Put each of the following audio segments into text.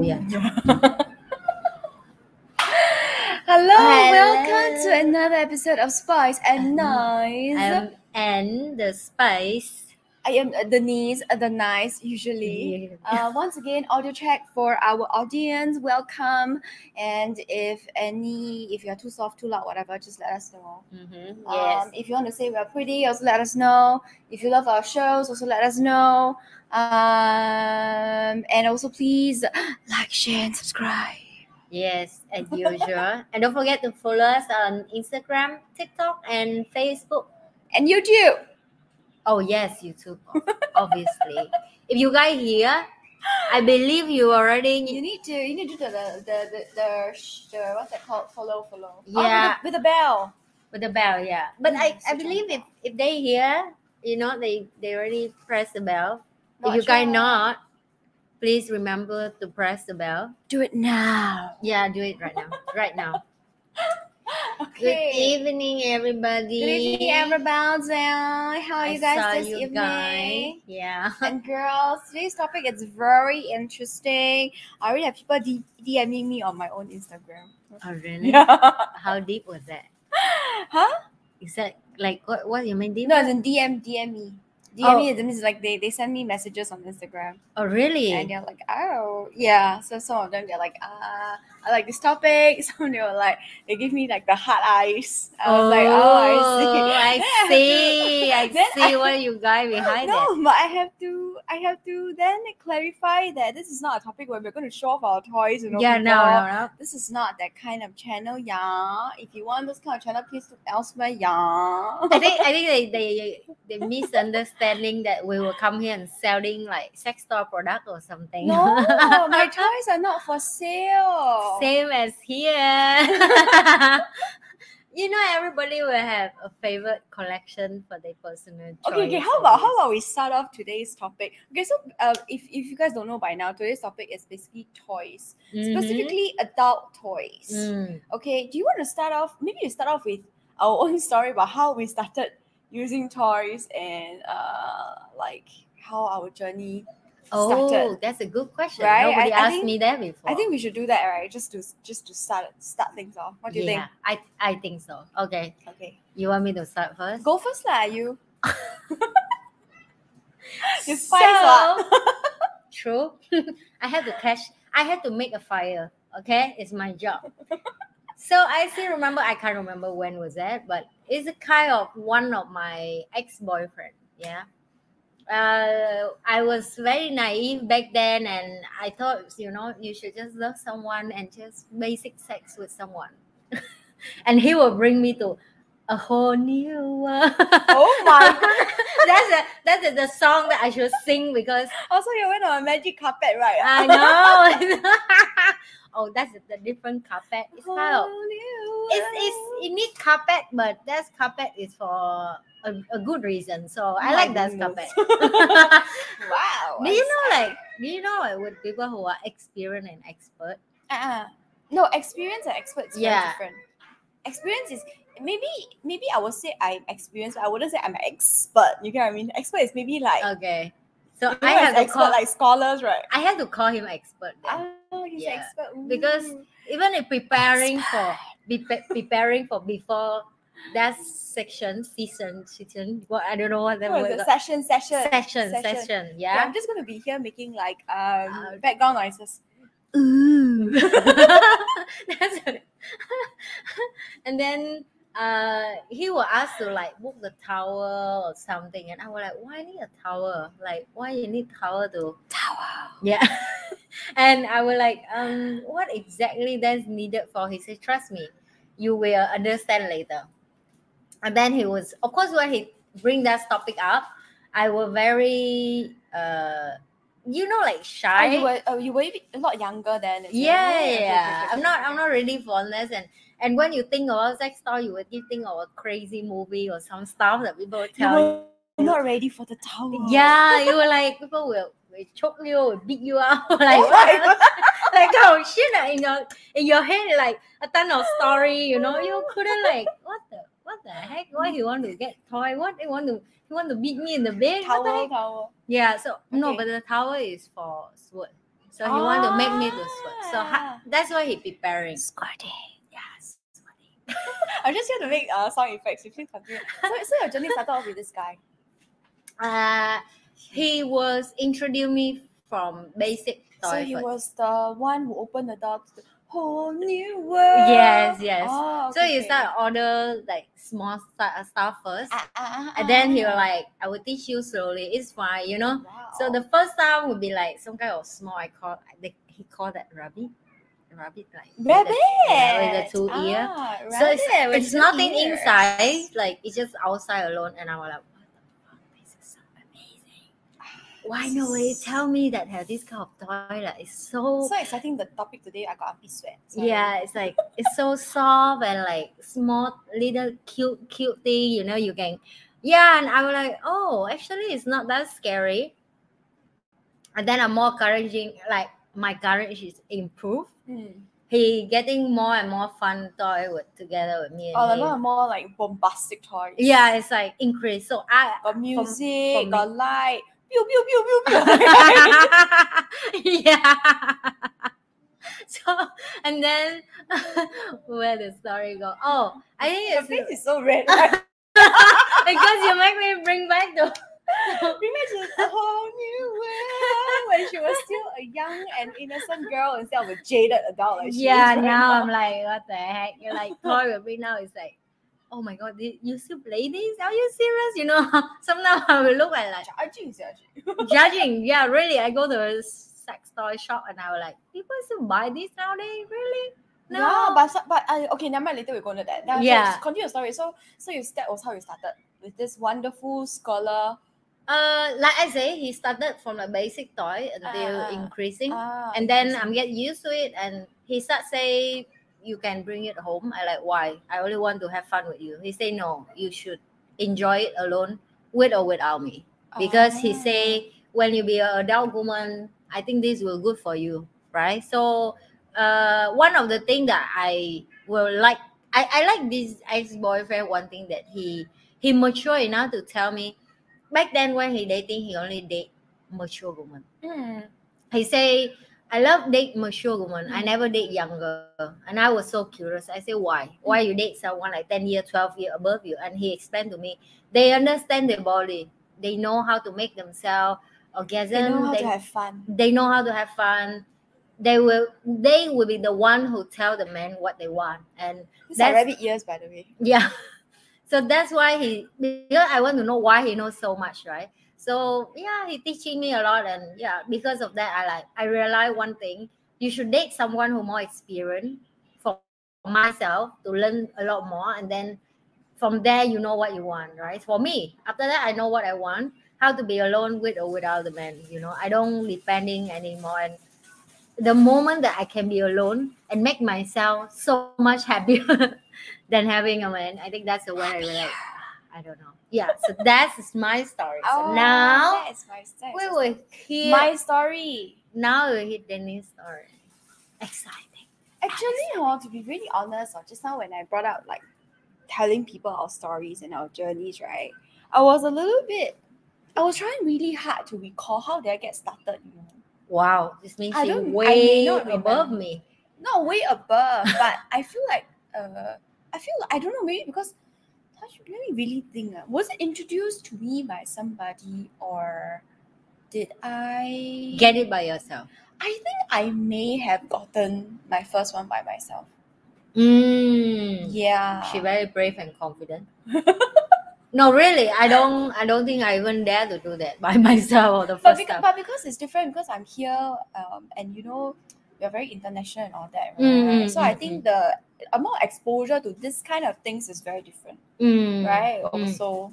Hello, Hello. welcome to another episode of Spice and Nice. Um, and the spice. I am Denise, uh, the nice usually. Uh, once again, audio check for our audience. Welcome. And if any, if you're too soft, too loud, whatever, just let us know. Mhm, Yes. Um, if you want to say we're pretty, also let us know. If you love our shows, also let us know. Um, and also please like, share, and subscribe. Yes, as usual. and don't forget to follow us on Instagram, TikTok, and Facebook. And YouTube. Oh yes, YouTube, obviously. if you guys here, I believe you already. You need to you need to do the the the, the, the what's that called? Follow, follow. Oh, with the- Yeah. with, the, bell. with the bell, yeah. But I, Mm, I on believe if, if they hear, you know, they they already press the bell. Not if you guys not, please remember to press the bell. do it now. Yeah, do it right now. right now. Good evening, everybody. Good evening, everybody. How are I you guys this you evening? guys. Yeah. And girls, today's topic is very interesting. I already have people DMing me on my own Instagram. Oh, really? Yeah. How deep was that? huh? Is that like what? What you mean deep? No, it's in DM, DM me. DM Oh. me, means like they, they send me messages on Instagram. Oh, really? And they're like, oh, yeah. So some of them, they're like, uh, I like this topic. Some they were like, they give me like the hard eyes. I was like, oh, I see. Oh, I see. I see what you guys behind no, it. but I have to, I have to then clarify that this is not a topic where we're going to show off our toys. You know, Yeah, no, no, no. This is not that kind of channel, yeah. If you want this kind of channel, please look elsewhere, yeah. I think I think they they they misunderstanding that we will come here and selling like sex toy product or something. no, my toys are not for sale. Same as here. you know, everybody will have a favorite collection for their personal. Okay, okay. How about how about we start off today's topic? Okay, so uh, if if you guys don't know by now, today's topic is basically toys, Mhm. specifically adult toys. Mm. Okay, do you want to start off? Maybe you start off with our own story about how we started using toys and uh like how our journey Oh, started. that's a good question. Right? Nobody I- I asked think- me that before. I think we should do that, right? Just to just to start start things off. What do you think? yeah, I I think so. Okay. Okay, you want me to start first? go first, lah. You. You So- spice lah. True. I have to catch. I have to make a fire. Okay, it's my job. so I still remember. I can't remember when was that, but it's a kind of one of my ex boyfriend. Yeah. Uh, I was very naive back then, and I thought, you know, you should just love someone and just basic sex with someone, and he will bring me to a whole new world. Oh my god! that's a, that's a, the song that I should sing because Also, you went on a magic carpet, right? I know. oh, that's the different carpet. It's kind of it's, it's it need carpet, but that carpet is for a, a good reason. So I My like that carpet. wow. do you know like do you know like with people who are experienced and expert? Uh-uh. No, experience and expert is very Yeah. different. Experience is maybe maybe I would say I'm experienced, but I wouldn't say I'm an expert. You get what I mean? Expert is maybe like Okay. So you I have to expert call like scholars, right? I have to call him expert. then. Oh, he's Yeah, expert. because even if preparing for be preparing for before that section season season what I don't know what that What word? Session, session, session session Yeah, yeah I'm just gonna be here making like um Uh, background noises. ooh that's and then uh he will ask to like book the tower or something and I was like why need a tower like why you need tower to Tower. yeah and I was like um what exactly that's needed for he said trust me you will understand later and then he was of course when he bring that topic up I was very uh you know like Oh, shy you were oh, you were a lot younger then. yeah, okay, yeah. I'm not. I'm not really fondness, and and when you think about sex toy, you would think of a crazy movie or some stuff that people will You tell you. were not ready for the tower. Yeah, you were like people will, will choke you, will beat you up, like Oh my what? like oh shit in your in your head like a ton of story. You know, you couldn't like what the what the heck? Why he want to get toy? What they want to he want to beat me in the bed? What the Tower, tower. Yeah. So no, but the tower is for sword. So he want to make me to squirt. So ha- Ah. that's why he preparing. Squirty. I'm just here to make uh, sound effects. You please continue. So, so your journey started off with this guy. Uh, he was introduced me from basic. So he was the one who opened the door to the whole new world. Yes, yes. Oh, so okay, you okay. start order like small stu- stuff first, ah, ah, and then he will like, I will teach you slowly. It's fine, you know. Wow. So the first time would be like some kind of small. I call they, he called that rabbit, rabbit like the- rabbit yeah, with the two ear. Ah, So it's, it's nothing inside, like it's just outside alone. And I was like, what the fuck? This is so amazing. Why nobody tell me that have this kind of toilet? It's so, So exciting the topic today. I got armpit sweat. Sorry. yeah, it's like it's so soft and like small little cute cute thing, you know, you can yeah, and I was like, oh, actually it's not that scary. And then I'm more encouraging, like my courage is improved. Mm. He getting more and more fun toy with together with me Oh, him. more, more like bombastic toys. Yeah, it's like increase. So I Got music, for me. got light. Pew, pew, pew, pew, pew. yeah. So and then where the story go? Oh, I think Your it's face is so red. Because you make me bring back the Imagine a whole new world when she was still a young and innocent girl instead of a jaded adult. Like yeah. right Now I'm like, what the heck? You're like toy with me now. It's like, oh my god, did you still play this? Are you serious? You know, sometimes I will look at like Judging, judging. judging. Yeah, really. I go to a sex toy shop and I was like, people still buy this nowadays? Really? No. Yeah, but but uh, okay, never mind. Later we go into that. Now, Yeah. just continue the story. So so you that was how you started with this wonderful scholar. Uh, like I say, he started from a basic toy until Ah, increasing, Ah, and then. I'm get used to it. And he start say, "You can bring it home." I like, why? I only want to have fun with you. He say, "No, you should enjoy it alone, with or without me." Because he Ah. say, when you be an adult woman, I think this will good for you, right? So, uh, one of the thing that I will like, I, I like this ex boyfriend. One thing that he he mature enough to tell me. Back then, when he dating, he only date mature woman. Mm. He say, "I love date mature woman. I Mm. never date younger." And I was so curious. I say, "Why? Why you date someone like ten year, twelve year above you?" And he explained to me, they understand their body. They know how to make themselves orgasm. They know how they, to have fun. they know how to have fun. They will they will be the one who tell the man what they want. And These That's- rabbit ears, by the way. yeah. So that's why he because I want to know why he knows so much, right? So yeah, he teaching me a lot and yeah, because of that I like I realize one thing. You should date someone who more experienced for myself to learn a lot more and then from there you know what you want, right? For me, after that I know what I want, how to be alone with or without the man, you know. I don't depending anymore and the moment that I can be alone and make myself so much happier than having a man, I think that's the way I like. I don't know. Yeah, so that's my story. So now that is my is we will hear. my story. now we hit Dennis' story. Exciting. Actually, oh, to be really honest, or just now when I brought up like telling people our stories and our journeys, right? I was a little bit. I was trying really hard to recall how did I get started. You know, Wow, this means I she's don't- I may way not above me. not way above, but I feel like uh, I feel I don't know maybe because let me really think. ah. was it introduced to me by somebody or did I Get it by yourself. I think I may have gotten my first one by myself. Mm. Yeah. She very brave and confident. no, really, I don't. I don't think I even dare to do that by myself or the but first because, time. but because it's different because I'm here um, and you know we're very international and all that right? Mm, mm, so I mm, think the amount of exposure to this kind of things is very different Mm, right? mm. also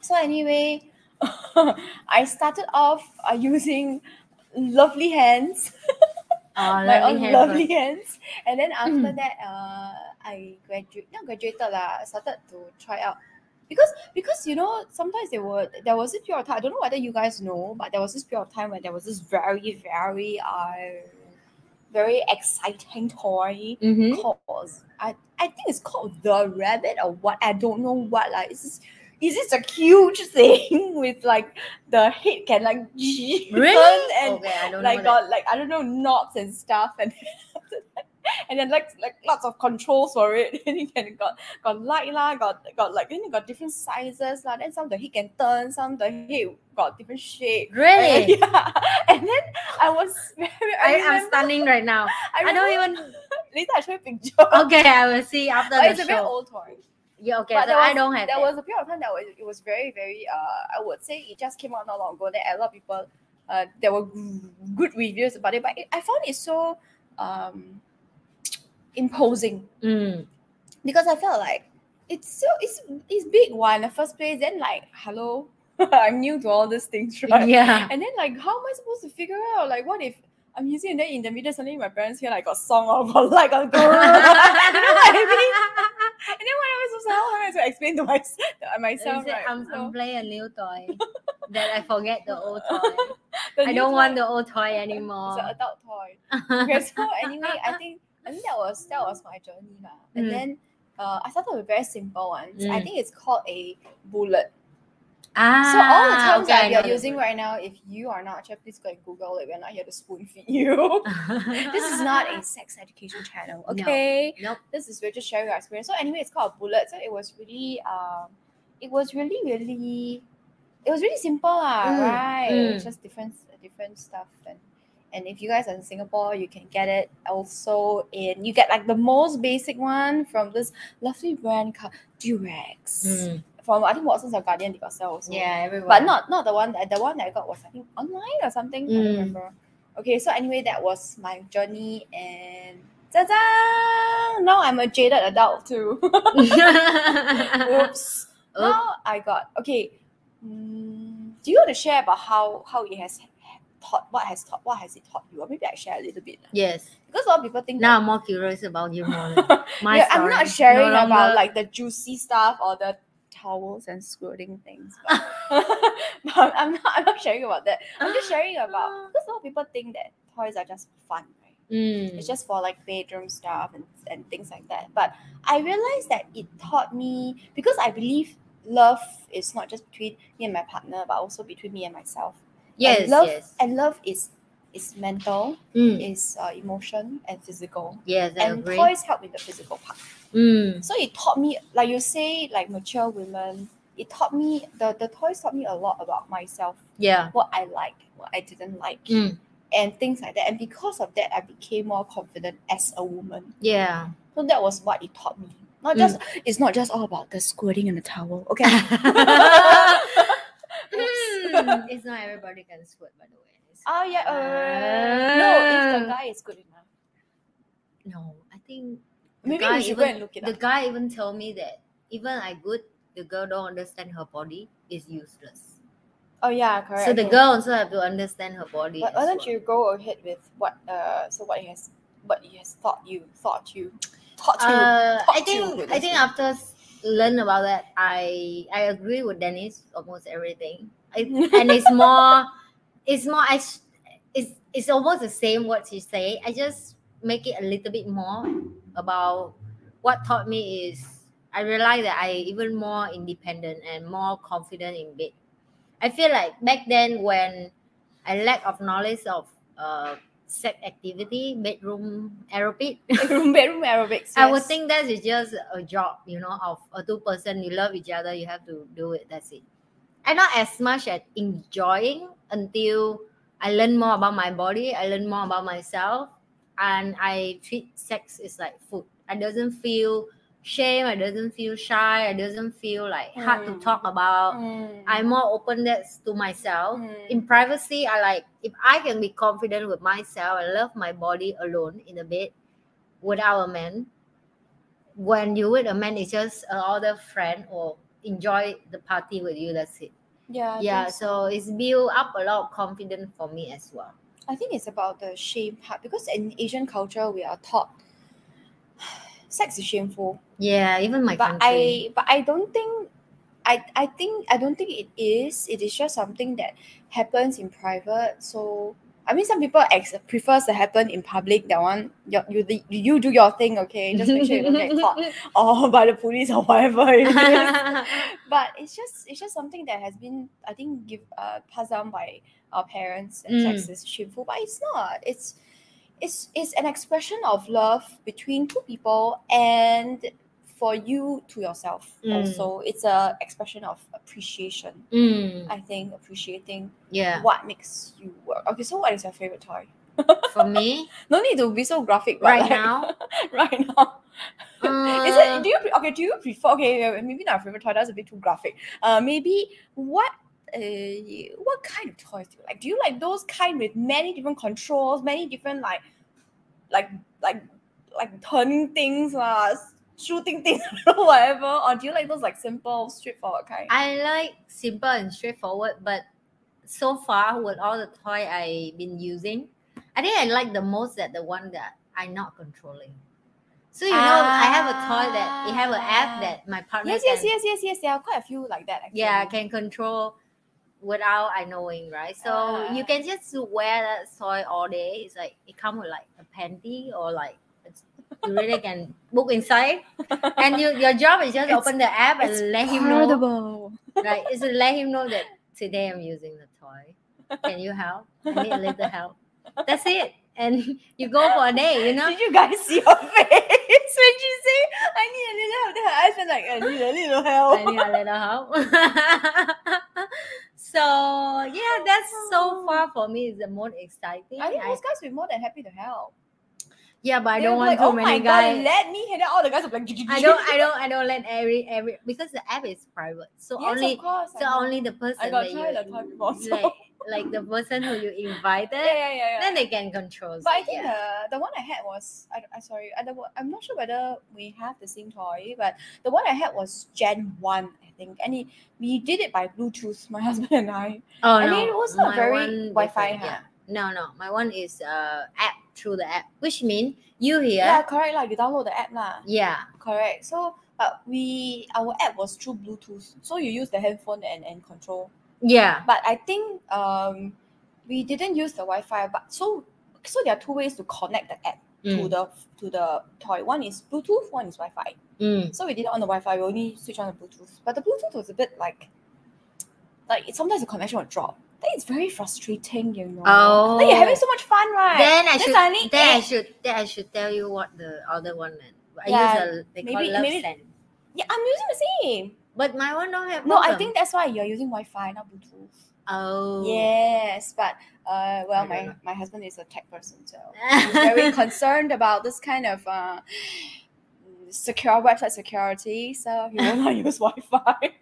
so anyway I started off uh, using lovely hands. Oh, my lovely own hand lovely hands. And then after Mm. that uh, I graduate not graduated lah I started to try out. Because because you know sometimes there were there was this period of time I don't know whether you guys know but there was this period of time when there was this very very uh very exciting toy Mhm. called I I think it's called the rabbit or what I don't know what like it's this is this a huge thing with like the head can like Really? turn and okay, I don't like that. got like I don't know knots and stuff and and then like like lots of controls for it. And you can got got light lah, got got like then you got different sizes lah. Then some the head can turn, some the head got different shape. Really? yeah. And then I was very I, I, I'm remember- stunning right now. I, don't even. later I show you picture. Okay, I will see after But the it's a very old toy. Yeah, okay, but so there I don't have There that. was a period of time that was it was very very uh I would say it just came out not long ago. That a lot of people uh there were good reviews about it, but it, I found it so um imposing Mm. because I felt like it's so it's it's big one in the first place. Then like hello, I'm new to all these things, right? Yeah. And then like how am I supposed to figure out like what if I'm using it then in the middle suddenly my parents hear like a song or got like a girl. you know what I mean? And then what am I supposed to how am I supposed to explain to my, to myself? Is Right? I'm, So, I'm playing a new toy that I forget the old toy. the I don't want the old toy It's anymore. an adult toy. Okay, so anyway, I think I think that was that was my journey lah. And Mm. then uh, I started with a very simple ones. I Mm. think it's called a bullet. ah, So all the terms okay, that we are using right now, if you are not sure, please go and Google it. We're not here to spoon feed you. this is not a sex education channel, No. okay? Nope. This is we're just sharing our experience. So anyway, it's called bullet. So it was really um it was really, really it was really simple, Mm, right? mm. Just different different stuff and and if you guys are in Singapore, you can get it also in you get like the most basic one from this lovely brand called Durex. Mm. From I think Watson's or Guardian they got sell also Yeah, everyone. but not not the one that the one that I got was I think online or something. I don't Mm. remember. Okay, so anyway, that was my journey and ta-da! Now I'm a jaded adult too. Oops. Now I got okay. mm, do you want to share about how how it has taught what has taught what has it taught you? Or maybe I share a little bit yes. because a lot of people think Now I'm more curious about you more. My yeah, I'm not sharing No about like the juicy stuff or the towels and squirting things. But, but I'm not I'm not sharing about that. I'm just sharing about because a lot of people think that toys are just fun, right? Mm. It's just for like bedroom stuff and, and things like that. But I realized that it taught me because I believe love is not just between me and my partner, but also between me and myself. Yes, and love yes. and love is is mental, Mm. is uh, emotion and physical. Yes, I And agree. toys help with the physical part. Mm. So it taught me, like you say, like mature women, it taught me the, the toys taught me a lot about myself, Yeah. what I like, what I didn't like, Mm. and things like that. And because of that, I became more confident as a woman. Yeah. So that was what it taught me. Not Mm. just it's not just all about the squirting in the towel. Okay. Oops. It's not everybody can squirt, by the way. It's- Oh yeah. Uh, no, if the guy is good enough. no, I think the Maybe guy we should even, go and look it The up. guy even told me that even I good, the girl don't understand her body is useless. Oh yeah, correct. So the girl also have to understand her body. But why don't well. you go ahead with what uh so what he has what he has taught you thought you taught you Uh, I think with I think after learn about that, I I agree with Denise almost everything. I, and it's more, it's more. I it's it's almost the same what you say. I just make it a little bit more about what taught me is I realized that I even more independent and more confident in bed. I feel like back then when I lack of knowledge of uh sex activity, bedroom aerobic, bedroom bedroom aerobics. I would yes. think that is just a job, you know, of a two person. You love each other, you have to do it. That's it. And not as much as enjoying until I learn more about my body. I learn more about myself, and I treat sex is like food. I doesn't feel shame. I doesn't feel shy. I doesn't feel like hard to Mm. talk about. Mm. I'm more open to myself Mm. in privacy i like if i can be confident with myself i love my body alone in the bed without a man when you with a man it's just another friend or enjoy the party with you that's it yeah I yeah so it's build up a lot of confidence for me as well I think it's about the shame part because in Asian culture we are taught sex is shameful. yeah even my but country I but I don't think I I think I don't think it is. It is just something that happens in private. So I mean, some people ex- prefers to happen in public. That one, you, you you do your thing, okay? Just make sure you don't get caught or by the police or whatever it but it's just it's just something that has been I think give uh passed down by our parents and Mm. sex is shameful, but it's not. It's it's it's an expression of love between two people and for you to yourself Mm. also. It's a expression of appreciation. Mm, I think appreciating yeah. what makes you work. Okay, so what is your favorite toy? For me, No need to be so graphic, right like, now, right now. is uh, it do you okay, do you prefer okay, uh, maybe not favorite toy, that's a bit too graphic. Uh maybe what uh, what kind of toys do you like? Do you like those kind with many different controls, many different like like like like turning things, uh, shooting things, or whatever? Or do you like those like simple, straightforward kind? I like simple and straightforward, but so far with all the toy I've been using, I think I like the most that the one that I'm not controlling. So you know, I have a toy that it have an Ah. app that my partner yes, can, yes, yes, yes, yes. There are quite a few like that actually. yeah can control without I knowing, right? So Ah. you can just wear that toy all day. It's like it come with like a panty or like it's, you really can book inside, and you your job is just It's- open the app and let him know portable. right? Is to let him know that today I'm using the toy. Can you help? I need a little help. That's it. And you go for a day, you know? Did you guys see your face when she say, I need a little help? Her eyes were like, I need a little help. I need a little help. so yeah, that's so far for me is the most exciting. I think I- most guys will be more than happy to help. Yeah, but I don't want like, too oh many my guys. God, let me. And then all the guys are like, I don't I don't I don't let every every because the app is private. So Yes, only of course. So only the person I got that tried you that time before. So. like like the person who you invited, yeah, yeah, yeah, yeah. then they can control. But I think yeah. the the one I had was I, I sorry I, the, I'm not sure whether we have the same toy, but the one I had was Gen One, I think, and it, we did it by Bluetooth. My husband and I. Oh I no, it was not my very Wi-Fi, huh? Yeah, no, no, my one is uh app through the app, which means you here. Yeah, correct. Like you download the app lah. Yeah, Correct. So, but we our app was through Bluetooth, so you use the handphone and, and control. yeah, But I think um we didn't use the Wi-Fi. But so so there are two ways to connect the app to Mm, the to the toy. One is Bluetooth, one is Wi-Fi. mm. So we did it on the Wi-Fi. We only switch on the Bluetooth, but the Bluetooth was a bit like like sometimes the connection would drop. It's very frustrating, you know. Oh. then you're having so much fun, right? Then I Then should, suddenly, then I eh, should, then I should tell you what the other one meant. I Yeah, use a they maybe- it love maybe- yeah, I'm using the same. but my one don't have. No, I think that's why you're using Wi-Fi, not Bluetooth. Oh, Yes, but uh, well, my, know. my husband is a tech person, so he's very concerned about this kind of uh, secure website security. So he will not use Wi-Fi.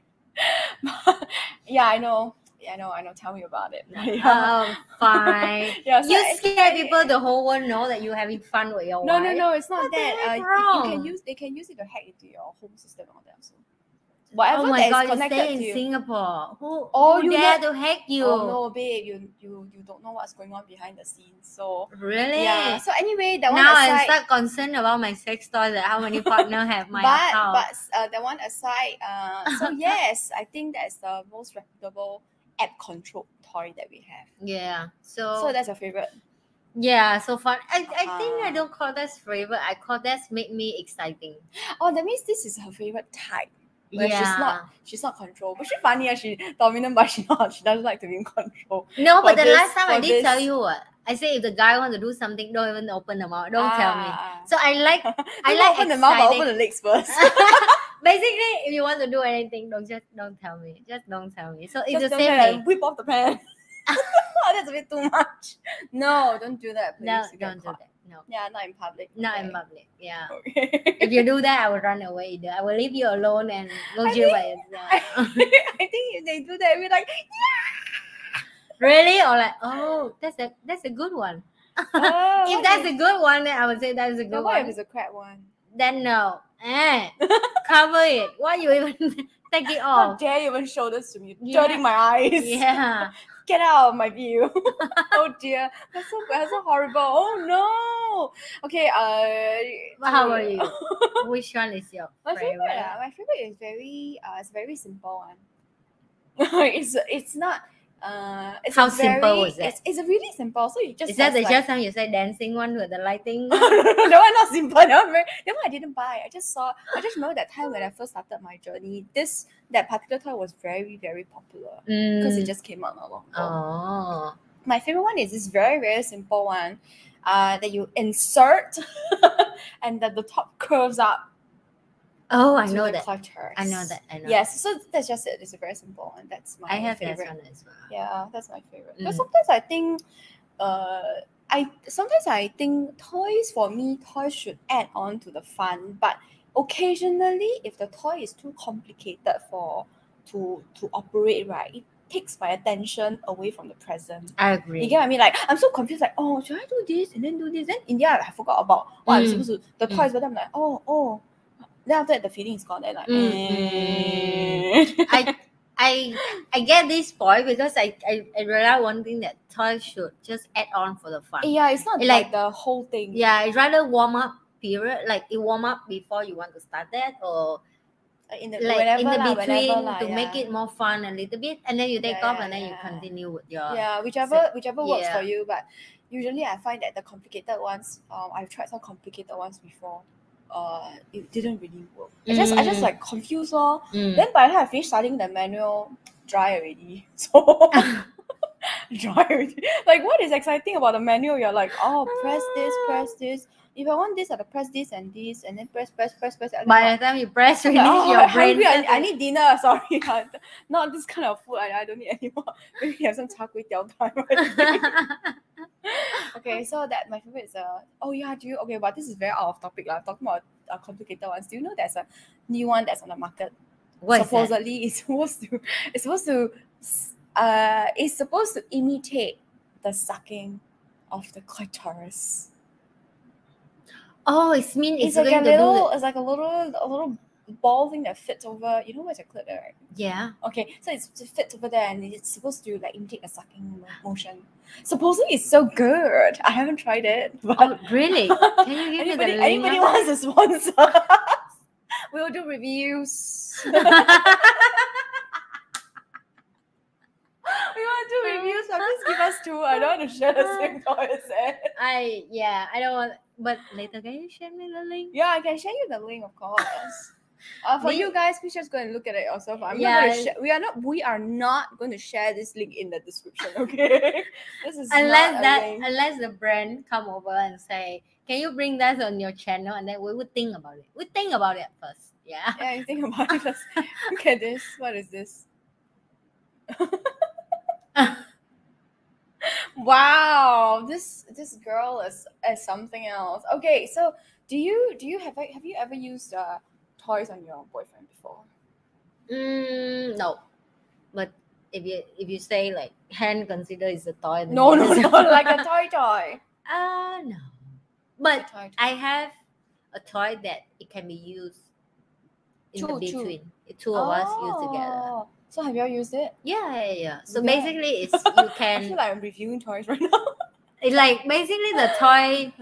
yeah, I know. I know. I know. Tell me about it. yeah. um, fine. yeah, so you scare people. The whole world know that you're having fun with your own. No, no, no. It's not What that. Uh, you- you, can use. They can use it to hack into your home system all that. So whatever oh my that is god, you connected stay in you. Singapore. Who, Oh, who you dare to hack you? Oh no, babe, you you you don't know what's going on behind the scenes. So Really? yeah. So anyway, that one now I'm start concerned about my sex toys and how many partner have my but account. but uh, that one aside, uh, so yes, I think that's the most reputable app controlled toy that we have. yeah. So, So that's your favorite. yeah, so fun. I, I think I Ah. don't call that favorite. I call that make me exciting. Oh, that means this is her favorite type. Where yeah. she's not she's not control. But she funny, she dominant, but she not she doesn't like to be in control. No, but the this- last time I did tell you what. I say if the guy want to do something, don't even open the mouth. Don't tell me. Ah. So I like I like open the mouth, but open the legs first. basically if you want to do anything, don't just don't tell me. Just don't tell me. So it's Just the same. Whip off the pen. oh, that's a bit too much. No, don't do that, please. No, You don't do caught. that. No. Yeah, not in public. Not okay. in public. Yeah. Okay. If you do that, I will run away either. I will leave you alone and go I jail think- by. I think if they do that, we're like, yeah. really? Or like, oh, that's a that's a good one. oh, if that's a good one, then I would say that's a good what if one. it's a crap one? Then no. Eh. Cover it. Why you even take it How off? dare you even show this to me? Yeah. Dirting my eyes. Yeah. Get out of my view. oh dear. That's so that's so horrible. Oh no. Okay, uh But how are you? Which one is your My favorite, favorite? ah, my favorite is very uh, it's a very simple one. it's it's not Uh, it's How a simple very- was that? It's, it's a really simple. So you just Is that the like, just time you said dancing one with the lighting? no, no, no, that one not simple. That one, very, that one I didn't buy. I just saw. I just remember that time when I first started my journey. This that particular toy was very very popular because it Mm. just came out not long ago. Oh. My favorite one is this very very simple one, uh, that you insert, and that the top curves up. Oh, I know that. clitoris. I know that. I know. Yes, so that's just it. It's very simple one. That's my I have favorite. that one as well. Yeah, that's my favorite. But Mm. sometimes I think, uh, I sometimes I think toys for me, toys should add on to the fun. But occasionally, if the toy is too complicated for to to operate, right, it takes my attention away from the present. I agree. You get what I mean? Like I'm so confused. Like, oh, should I do this and then do this? Then in the end, I forgot about what I'm Mm. supposed to. The Mm. toys, but I'm like, oh, oh. Then after that, the feeling is gone. Then like, Mm, eh. I I I get this point because I, I, I realize one thing that toys should just add on for the fun. yeah, it's not It like, like- the whole thing. Yeah, it's rather warm up period, like it warm up before you want to start that or in the like whenever in the lah, between whenever lah, to make yeah. it more fun a little bit and then you take Yeah, off yeah, and then you continue with your yeah whichever whichever works for you but usually i find that the complicated ones um i've tried some complicated ones before uh it didn't really work. I just i just Mm. like confused lor. Mm. then by the time i finished studying the manual dry already. So dry already. Like what is exciting about the manual? You're like oh press this press this if i want this i have to press this and this and then press press press press by the time you press finish oh, your brain hungry, I, I need dinner. Sorry, not this kind of food. I, I don't need anymore. Maybe have some char kway teow time. okay, so that my favorite is uh oh yeah, do you okay? But this is very out of topic lah. Talking about uh, complicated ones. Do you know there's a new one that's on the market? What? Supposedly, it's supposed to it's supposed to uh it's supposed to imitate the sucking of the clitoris. Oh, it's mean It's, it's, like a going to little, it's like a little, a little ball thing that fits over. You know where's your clip there, right? yeah. Okay, so it's, it fits over there and it's supposed to like imitate a sucking motion. Supposedly it's so good. I haven't tried it, but Oh, really? Can you give anybody, me the anybody wants to sponsor we'll do reviews. we want do reviews, but just give us two. I don't want to share the same toy as. I yeah, I don't want. But later, can you share me the link? Yeah, I can share you the link, of course. Uh, for you guys, please just go and look at it yourself. I'm not Yeah. to share. We are not. We are not going to share this link in the description. Okay. this is Unless that, link. unless the brand come over and say, "Can you bring that on your channel?" and then we would think about it. We think about it first. Yeah. Yeah, you think about it. first. Look at this. What is this? wow, this this girl is is something else. Okay, so do you do you have have you ever used uh, toys on your boyfriend before? Mm, no, but if you if you say like hand consider is a toy, No, no, no, like a toy toy. Uh no. But toy, toy. I have a toy that it can be used in Two- the two. between. The two of us use together. So have you all used it? Yeah, yeah, yeah. So Yeah. basically, it's you can. I feel like I'm reviewing toys right now. it like basically the toy,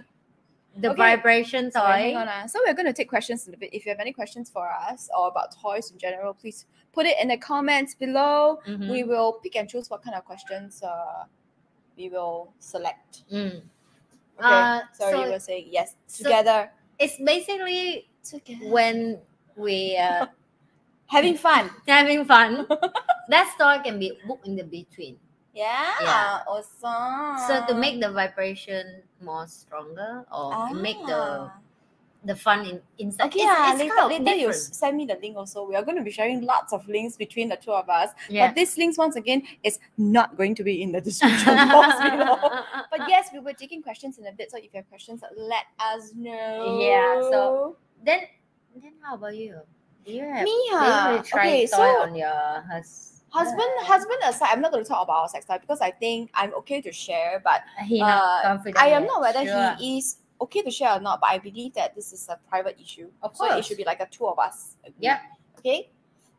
the Okay. vibration toy. Sorry, hang on. ah. So we're going to take questions in a bit. If you have any questions for us or about toys in general, please put it in the comments below. Mhm. We will pick and choose what kind of questions uh, we will select. Mm. Okay. Uh, Sorry, so you were saying yes so- together. It's basically Together. when we uh, Having fun. having fun. that toy can be booked in the between. Yeah. Yeah. Awesome. So to make the vibration more stronger or to make the Ah. the fun in, inside. Okay, it's, yeah, it's later, kind of later you send me the link also. We are going to be sharing lots of links between the two of us. Yeah. But this links, once again, is not going to be in the description box below. But yes, we were taking questions in a bit. So if you have questions, let us know. Yeah, so- then then how about you? You have Me, do you huh? really try Okay, so- on your hus- husband, husband aside, I'm not going to talk about our sex life because I think I'm okay to share, but He uh, not confident. I am not whether Sure. he is okay to share or not. But I believe that this is a private issue, Of so it should be like a two of us. agree. Yep. Okay.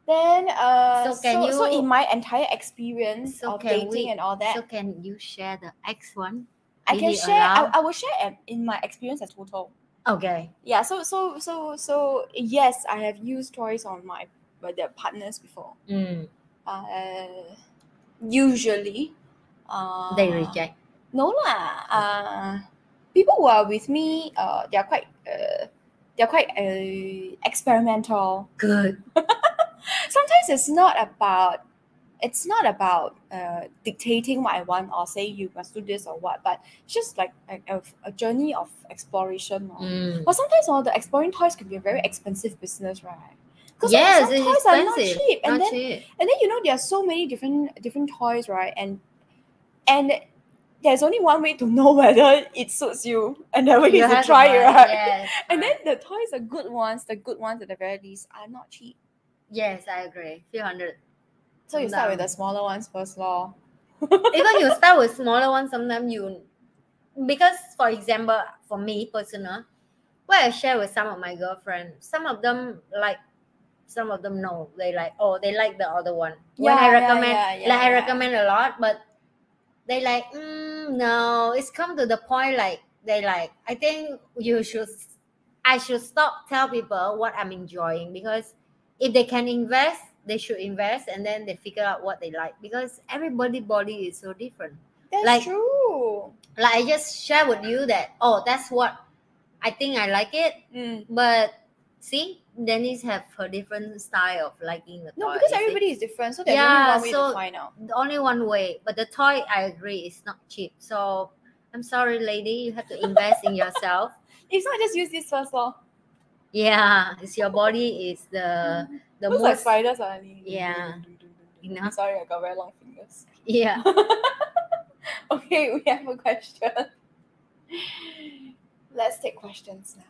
Then, uh, So so, can so, you- in my entire experience So of dating we- and all that, So can you share the X one? I can share. I. I will share in my experience as total. Okay. Yeah. So so so so yes, I have used toys on my with their partners before. Mm. Uh, usually uh, They reject. No lah. Uh, people who are with me, uh, they're quite, uh, they're quite uh, experimental. Good. Sometimes it's not about, it's not about uh, dictating what I want or say you must do this or what, but it's just like a, a, journey of exploration. lor. Mm. But sometimes all the exploring toys can be a very expensive business, right? Because Yes, some it's toys are not cheap, and Not then cheap. and then you know there are so many different different toys right and and there's only one way to know whether it suits you and that way You is to try it right Yes. and then the toys the good ones the good ones at the very least are not cheap yes, I agree. Few hundred. So you start with the smaller ones first law Even you start with smaller ones, sometimes you because for example, for me personal, what I share with some of my girlfriends, some of them like some of them no. They like oh they like the other one. when I recommend yeah, yeah, like I recommend a lot, but they like mm, no, it's come to the point like they like I think you should I should stop tell people what I'm enjoying because if they can invest, they should invest and then they figure out what they like because everybody body is so different. that's Like- true Like I just share with you that oh that's what I think I like it, Mm. but see Denise have her different style of liking the no toy, because see. everybody is different so there's Yeah, only one way so- to find out the only one way. But the toy, I agree, is not cheap. So I'm sorry, lady, you have to invest in yourself. if not just use this first law Yeah, it's your body is the the looks like most. spiders are Yeah. You know? sorry I got very long fingers Yeah, okay, we have a question. Let's take questions now.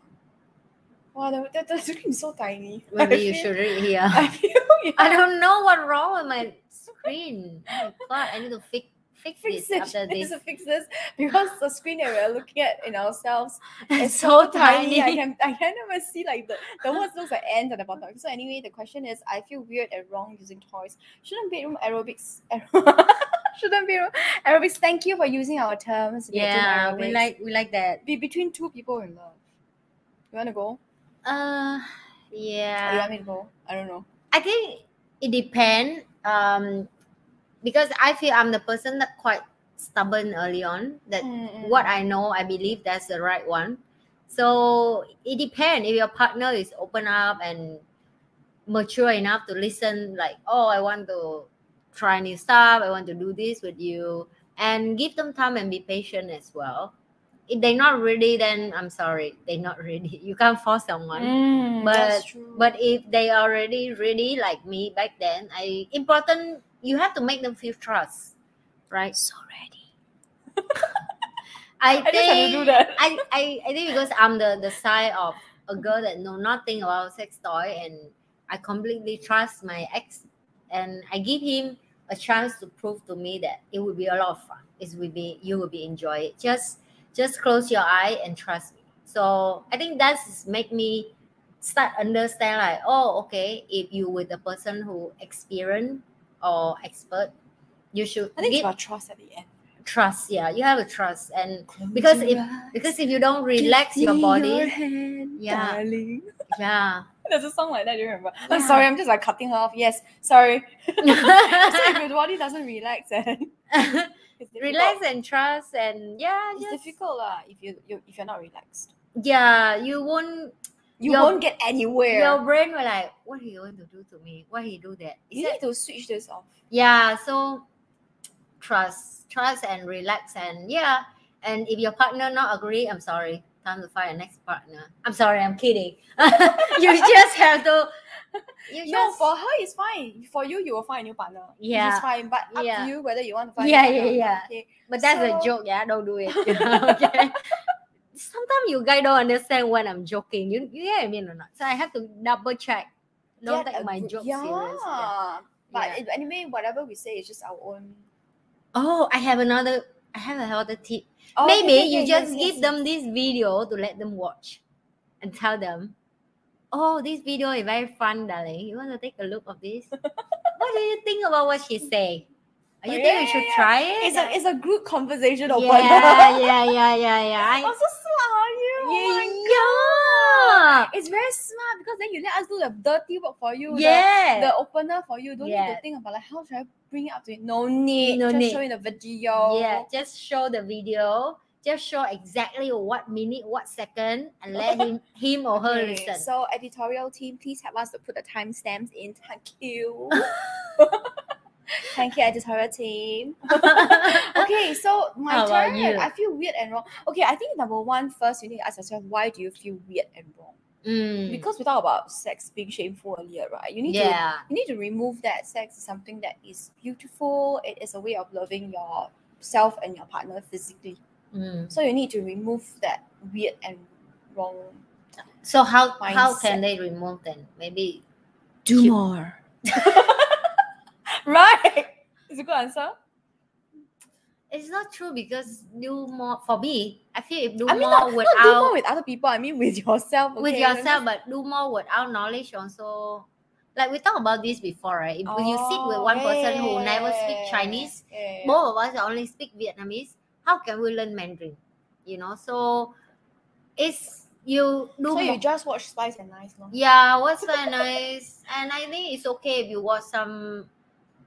Wow, the, the, the screen is so tiny. maybe I you feel- should read here. I feel yeah. I don't know what wrong with my screen. Oh my god, I need to fix fix, fix this it. after this. fix this because the screen that we're looking at in ourselves is so tiny. I can I can't even see like the the words looks like ends at the bottom. So anyway, the question is: I feel weird and wrong using toys. Shouldn't bedroom aerobics? Shouldn't bedroom aerobics? Thank you for using our terms. Yeah, we like we like that. be between two people in love. You wanna go? Uh, Or you yeah. want me to go? I don't know. I think it depends. Um, because I feel I'm the person that quite stubborn early on. That Mm, what I know, I believe that's the right one. So it depends if your partner is open up and mature enough to listen, like, oh, I want to try new stuff, I want to do this with you, and give them time and be patient as well. If they're not ready, then I'm sorry, they're not ready. You can't force someone. Mm, But- But if they are already ready, like me back then, I important you have to make them feel trust, right? so ready. I, I think just have to do that. I, I, I think because I'm the the side of a girl that know nothing about sex toy and I completely trust my ex and I give him a chance to prove to me that it will be a lot of fun. It will be you will be enjoy it. Just just close your eye and trust me. So I think that's make me start understand like oh okay if you with a person who experienced or expert you should I think it's give about trust at the end. trust yeah you have a trust and Because if- because if you don't relax your body Yeah. darling. yeah There's a song like that. Do you remember? I'm sorry. I'm just like cutting her off. Yes, sorry. so if your body doesn't relax and relax and trust and yeah It's just, difficult lah if you, you if you're not relaxed. yeah you won't You Your- won't get anywhere. your brain will like what he going to do to me why he do that Is you it- need to switch this off. yeah so trust trust and relax and yeah and if your partner not agree i'm sorry time to find a next partner i'm sorry i'm kidding you just have to you No, just for her it's fine. For you, you will find a new partner. Yeah. it's fine. But up Yeah. to you whether you want to find. Yeah, a partner or yeah, Okay. but that's a So- joke yeah don't do it okay sometimes you guys don't understand when i'm joking. You, you get what i mean or not? So i have to double check. Don't Get take my joke yeah. serious. Yeah. But Yeah. anyway, whatever we say is just our own. oh i have another i have another tip. Oh, maybe okay, okay, you okay, just yes, give yes, them this video to let them watch and tell them oh this video is very fun darling. You want to take a look of this? What do you think about what she say Oh, you Oh, think we should yeah, yeah. try it It's a it's a group conversation opener. yeah yeah yeah yeah yeah I'm so smart, are you? Oh my yeah, God. It's very smart because then you let us do the dirty work for you. yeah. The, opener for you. Don't need to think about like how should I bring it up to it. No need. No Just need. show in the video. Yeah, just show the video. Just show exactly what minute, what second, and let him him or her Okay, listen. So editorial team, please help us to put the timestamps in. Thank you. Thank you, editorial team. okay, so my How turn. you? I feel weird and wrong. Okay, I think number one, first you need to ask yourself why do you feel weird and wrong? Mm, Because we talked about sex being shameful earlier, right? You need to you need to remove that. Sex is something that is beautiful. It is a way of loving yourself and your partner physically. mm. So you need to remove that weird and wrong. So how how can they remove then? Maybe Do Keep- more. right. Is a good answer. it's not true because do more for me. I feel if do I mean, more not, not without do more with other people. I mean, with yourself. with yourself, but do more without knowledge also. Like we talked about this before, right? If you oh, sit with one person who never speak Oh, Chinese, yeah, yeah. both of us only speak Vietnamese, how can we learn Mandarin? You know, so it's you do So you just watch Spice and Nice, no? yeah, what's very nice, and I think it's okay if you watch some.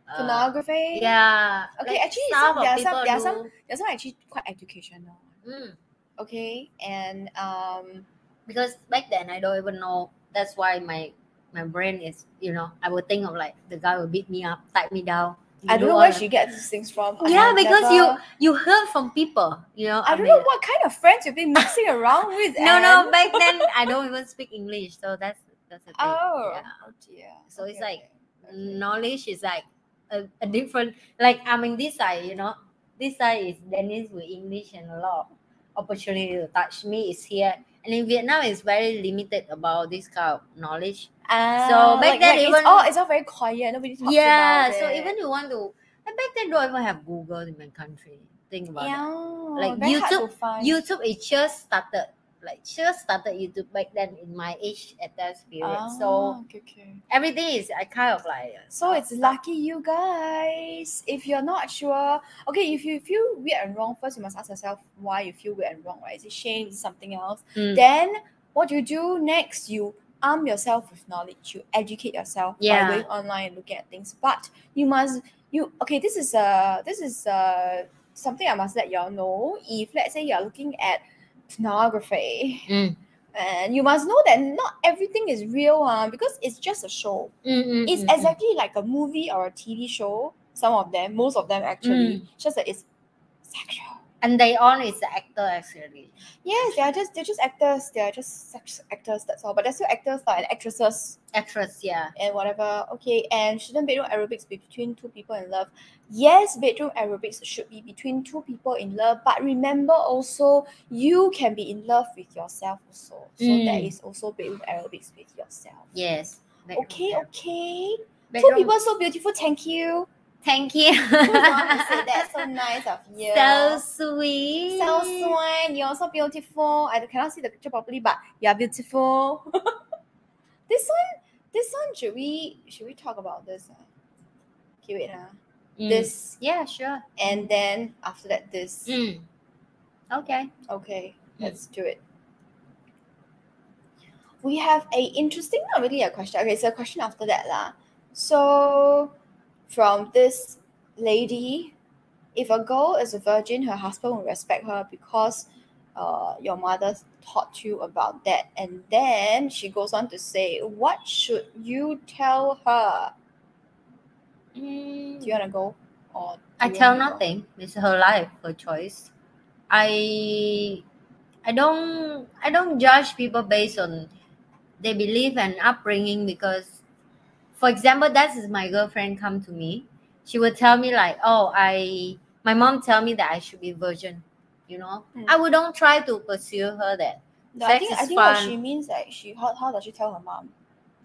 Uh, Pornography. yeah. Okay, like actually, some there are some- there are some- do- There's some actually quite educational. Mm, Okay, and um, because back then I don't even know. That's why my my brain is, you know, I would think of like the guy will beat me up, tie me down. I don't know where she gets these things from. Yeah, because never- you you heard from people, you know. I don't mean, know what kind of friends you've been mixing around with. No, no. Back then, I don't even speak English, so that's that's the thing. Oh, yeah. oh dear. So it's like okay, okay. knowledge is like a, a different. Like I'm in this side, you know. This side is Denise with English and a lot of opportunity to touch me is here. And in Vietnam, it's very limited about this kind of knowledge. Ah, so back like, then like even- it's all it's all very quiet. Nobody talks yeah. about So it. even you want to, and back then don't even have Google in my country. Think about it. Like YouTube-. YouTube it just started like just started YouTube back then in my age at that period. so Ah, okay, okay. everything is I kind of like uh, So it's lucky you guys. If you're not sure, okay, if you feel weird and wrong, first you must ask yourself why you feel weird and wrong, right? Is it shame? Is it something else? Mm. Then what you do next, you arm yourself with knowledge. You educate yourself Yeah. by going online and looking at things. But you must you okay, this is uh this is uh something I must let y'all know. If let's say you're looking at pornography Mm. and you must know that not everything is real uh, because it's just a show Mm, mm, it's mm, mm. exactly like a movie or a TV show. Some of them, most of them actually, Mm. just that it's sexual. And they on is the actor actually. Yes, they are just they're just actors. They are just sex actors. That's all. But they're still actors like, and actresses Actress, yeah. and whatever. Okay, and shouldn't bedroom aerobics be between two people in love? Yes, bedroom aerobics should be between two people in love. But remember also, you can be in love with yourself also. So there Mm. is also bedroom aerobics with yourself. Yes. Okay, actor. okay. Two people so beautiful. Thank you. Thank you. Who's the one who said that? So nice of you. So sweet. So sweet. You're so beautiful. I cannot see the picture properly, but you're beautiful. this one, this one, should we should we talk about this? ah? Okay, wait. Uh, Mm. This Yeah, sure. and then after that, this. Mm. Okay. Okay, Mm. let's do it. We have a interesting, not really a question. Okay, so a question after that lah. So, from this lady, if a girl is a virgin, her husband will respect her because uh, your mother taught you about that. And then she goes on to say, what should you tell her? Mm. Do you want to go? Or I tell wanna go? nothing. It's her life, her choice. I I don't I don't judge people based on their belief and upbringing because for example, that is my girlfriend come to me. She would tell me like, oh, I my mom tell me that I should be virgin. You know, Mm. I would don't try to pursue her that. No, I Sex think, is I think what she means like she how, how does she tell her mom?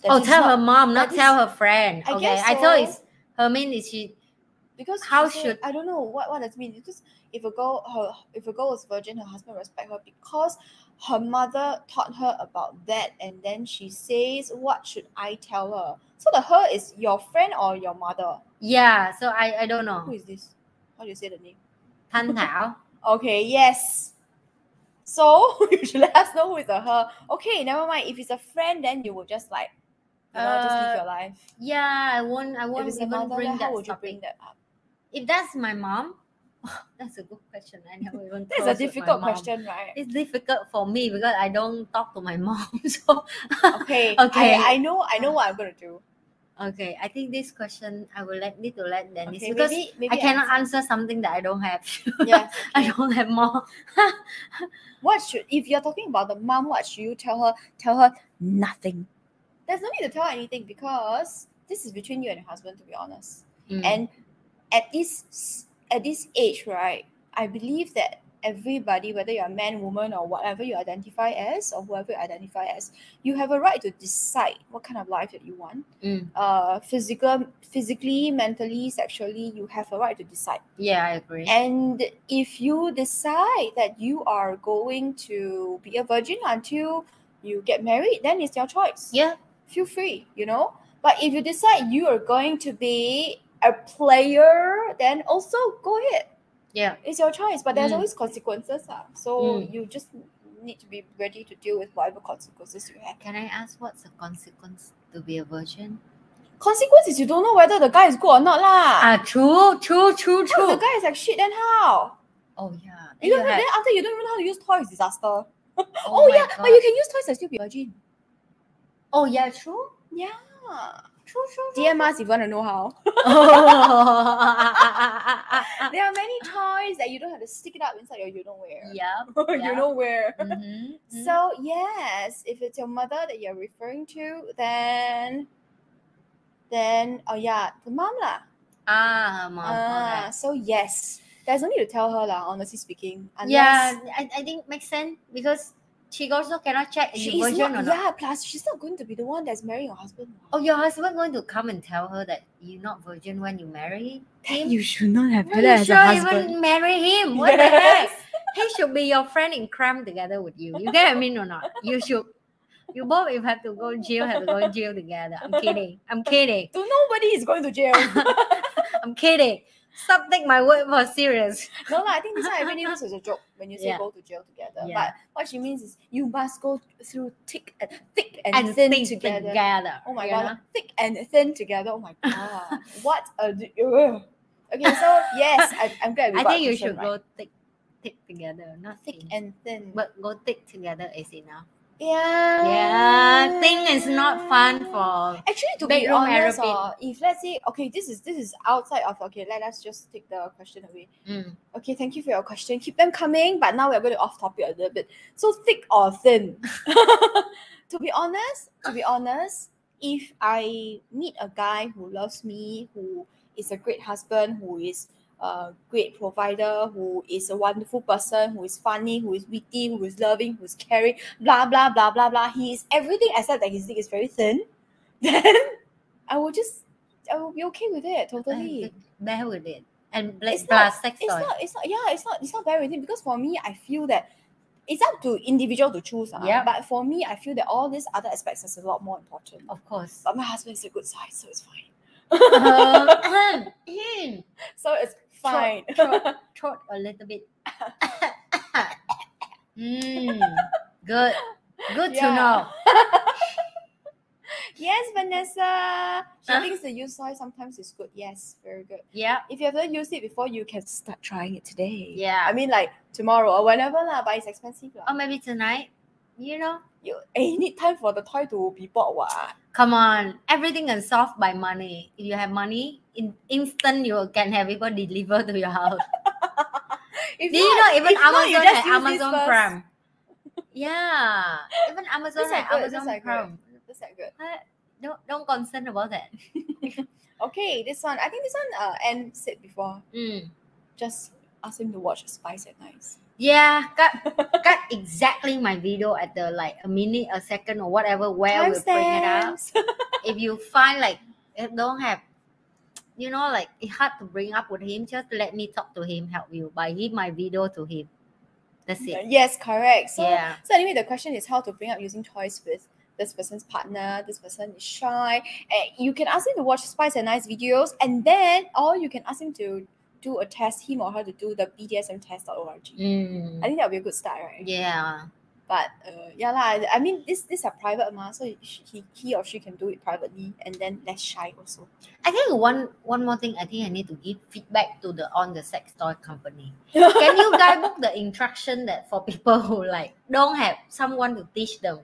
That oh, tell not- her mom, not tell her friend. I okay, guess I thought it's her mean is she because How she said- should- I don't know what what does it mean because if a girl her if a girl is virgin her husband respect her because her mother taught her about that and then she says what should I tell her so the her is your friend or your mother yeah. So I I don't know. who is this how do you say the name Tan Thảo. okay yes So you should let us know who is a her. Okay, never mind. If it's a friend, then you will just like, you know, just live Uh, your life. Yeah, I won't. I won't even mother, bring that would you topic. bring that up? If that's my mom, that's a good question. I never even. That's a close with my difficult question, right? It's difficult for me because I don't talk to my mom. So Okay. Okay. I, I know I know what I'm gonna do. okay, I think this question I will let need to let Denise Okay, because maybe, maybe I cannot answer. answer something that I don't have. Yes. I don't have more. What should if you're talking about the mom, what should you tell her? Tell her nothing. There's no need to tell her anything because this is between you and your husband, to be honest. Mm. And at this at this age, right, I believe that everybody, whether you're a man, woman, or whatever you identify as, or whoever you identify as, you have a right to decide what kind of life that you want. Mm. Uh, physical, physically, mentally, sexually, you have a right to decide. yeah, I agree. And if you decide that you are going to be a virgin until you get married, then it's your choice. yeah, Feel free, you know. But if you decide you are going to be a player, then also go ahead. yeah, It's your choice. But there's Mm. always consequences. ah. So Mm. you just need to be ready to deal with whatever consequences you have. Can I ask what's the consequence to be a virgin? Consequences you don't know whether the guy is good or not lah. Ah, true, true, true, What if true. the guy is like shit, then how? Oh yeah. You don't know, have- then after you don't even know how to use toys, disaster. oh, Oh, yeah, but you can use toys and still be virgin. Oh yeah, true. Yeah. DM us if you want to know how. There are many toys that you don't have to stick it up inside your you know where. yeah. you know where. Mhm, mhm. So yes, if it's your mother that you're referring to, then then oh yeah, the mom lah. ah, her mom. Ah, so yes, there's no need to tell her lah. Honestly speaking, unless Yeah, I, I think makes sense because she also cannot check she virgin not. or not. Yeah, plus she's not going to be the one that's marrying your husband. Oh, your husband going to come and tell her that you're not virgin when you marry him? you should not have Why you sure even marry him? What the heck? He should be your friend in crime together with you. You get what I mean or not? You should. You both, if have to go jail, have to go jail together. I'm kidding. I'm kidding. So nobody is going to jail. I'm kidding. Stop take my word for serious. no, I think this one I really this was a joke when you say Yeah. go to jail together. Yeah. But what she means is you must go through thick and thick and, And thin think together. together. Oh my god, know? thick and thin together. Oh my god, what a okay. So yes, I, I'm glad we I think you should right. go thick, thick together, not thick thin. and thin. But go thick together is enough. Yeah, Yeah, Thing is not fun for. Actually, to be honest, aerobic. uh, if let's say okay, this is this is outside of okay, let us just take the question away. Mm. Okay, thank you for your question. Keep them coming, but now we're going to off topic a little bit. So thick or thin? to be honest, to be honest, if I meet a guy who loves me, who is a great husband, who is a great provider, who is a wonderful person, who is funny, who is witty, who is loving, who is caring, blah blah blah blah blah. He is everything except that his dick is very thin. Then I will just I will be okay with it totally. Bear with it. And bla- It's plus not- sex it's toy. not it's not yeah it's not it's not bad with it because for me i feel that it's up to individual to choose ah. Yeah. but for me i feel that all these other aspects is a lot more important Of course. but my husband is a good size so it's fine mm, so it's fine Throat, throat a little bit. mm, good. Good to know. yes vanessa she Huh? thinks the use soy sometimes is good yes very good Yeah. if you haven't used it before you can start trying it today Yeah. i mean like tomorrow or whenever lah, but it's expensive lah. Or maybe tonight. You know. you, eh, you need time for the toy to be bought what Come on. Everything is solved by money. If you have money, in instant you can have people deliver to your house. Do you know even if not, Amazon just had use this Amazon. Prime? Yeah. Even Amazon had good, Amazon Prime. good. These good. Don't don't concern about that. Okay, this one. I think this one. Uh, Anne said before. Mm. Just ask him to watch Spice and Nice. Yeah, cut cut exactly my video at the like a minute, a second, or whatever where we bring it up. If you find like don't have, you know, like it's hard to bring up with him, just let me talk to him, help you by give my video to him. That's it. yes, correct. So, Yeah. so anyway, the question is how to bring up using toys with this person's partner. This person is shy. And you can ask him to watch Spice and Nice videos, and then or you can ask him to do a test, him or her to do the BDSM test.org. Mm. I think that would be a good start, right? Yeah. But uh, yeah, lah. I mean, this these are private, ma, so he, he or she can do it privately and then less shy also. I think one one more thing I think I need to give feedback to the on the sex toy company. Can you guys book the instruction that for people who like don't have someone to teach them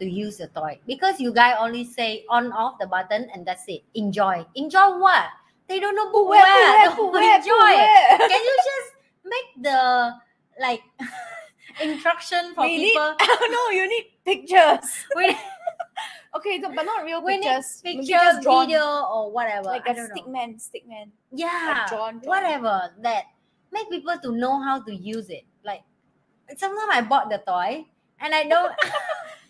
to use the toy? Because you guys only say on off the button and that's it. Enjoy. Enjoy what? They don't know where, where, to where, put enjoy. where. Can you just make the like instruction for We need- people? Oh, no, you need pictures. We, Okay, no, but not real we need pictures. Picture, just drawn, video, or whatever. like I a don't know. man, stick man. yeah drawn, drawn. whatever that make people to know how to use it like sometimes i bought the toy and i don't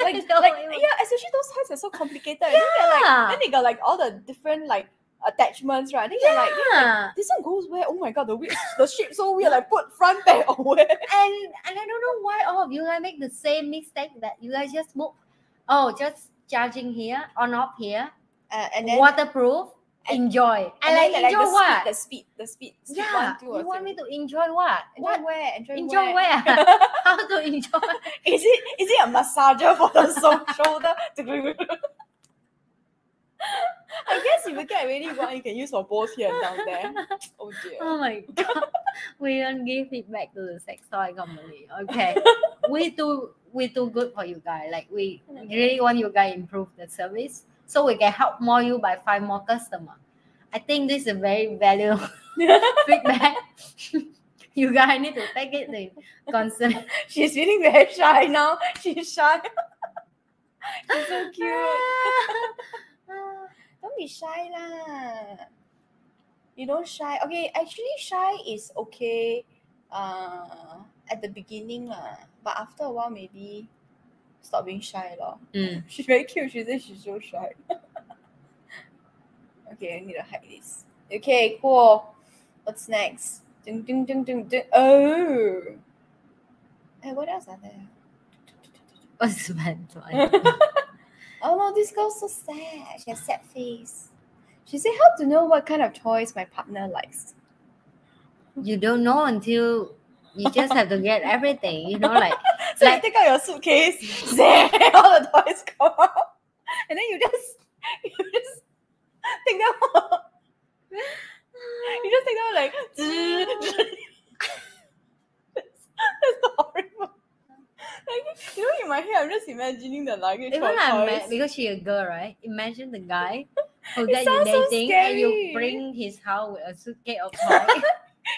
Like, I don't like yeah, especially those toys are so complicated. And then, like, Yeah. then they got like all the different like attachments, right? I think they're like, yeah. this one goes where? Oh my god, the the shape so weird. Like put front back where? and and i don't know why all of you guys make the same mistake that you guys just book oh just charging here on off here Uh, and then waterproof and- enjoy and and, like enjoy the what speed, the speed, the speed, speed yeah one, you want three. me to enjoy what enjoy what where? Enjoy, enjoy where? where how to enjoy is it is it a massager for the shoulder? I guess if you get really one, you can use for both here and down there. Oh dear. Oh my god. we don't give feedback to the sex toy company. Okay. we do we too good for you guys. Like we really want you guys improve the service so we can help more you by find more customer. I think this is a very valuable feedback. you guys need to take it in consideration. She's feeling very shy now. She's shy. She's so cute. Don't be shy lah. You don't shy. Okay, actually shy is okay uh at the beginning lah. But after a while maybe stop being shy lor. Mm. She's very cute. She says she's so shy. okay, I need to hide this. Okay, cool. What's next? Ding, ding, ding, ding, ding. Oh. Hey, what else are there? What's one? Oh no, this girl's so sad. She has sad face. She said, "How to know what kind of toys my partner likes?" You don't know until you just have to get everything. You know, like So Like- you take out your suitcase, zeh, all the toys come out, and then you just, you just take them out. You just take them out like, that's, that's horrible. Like, you know, in my head, I'm just imagining the luggage Even I met because she a girl, right? Imagine the guy who It get you sounds so and you bring his house with a suitcase of toys.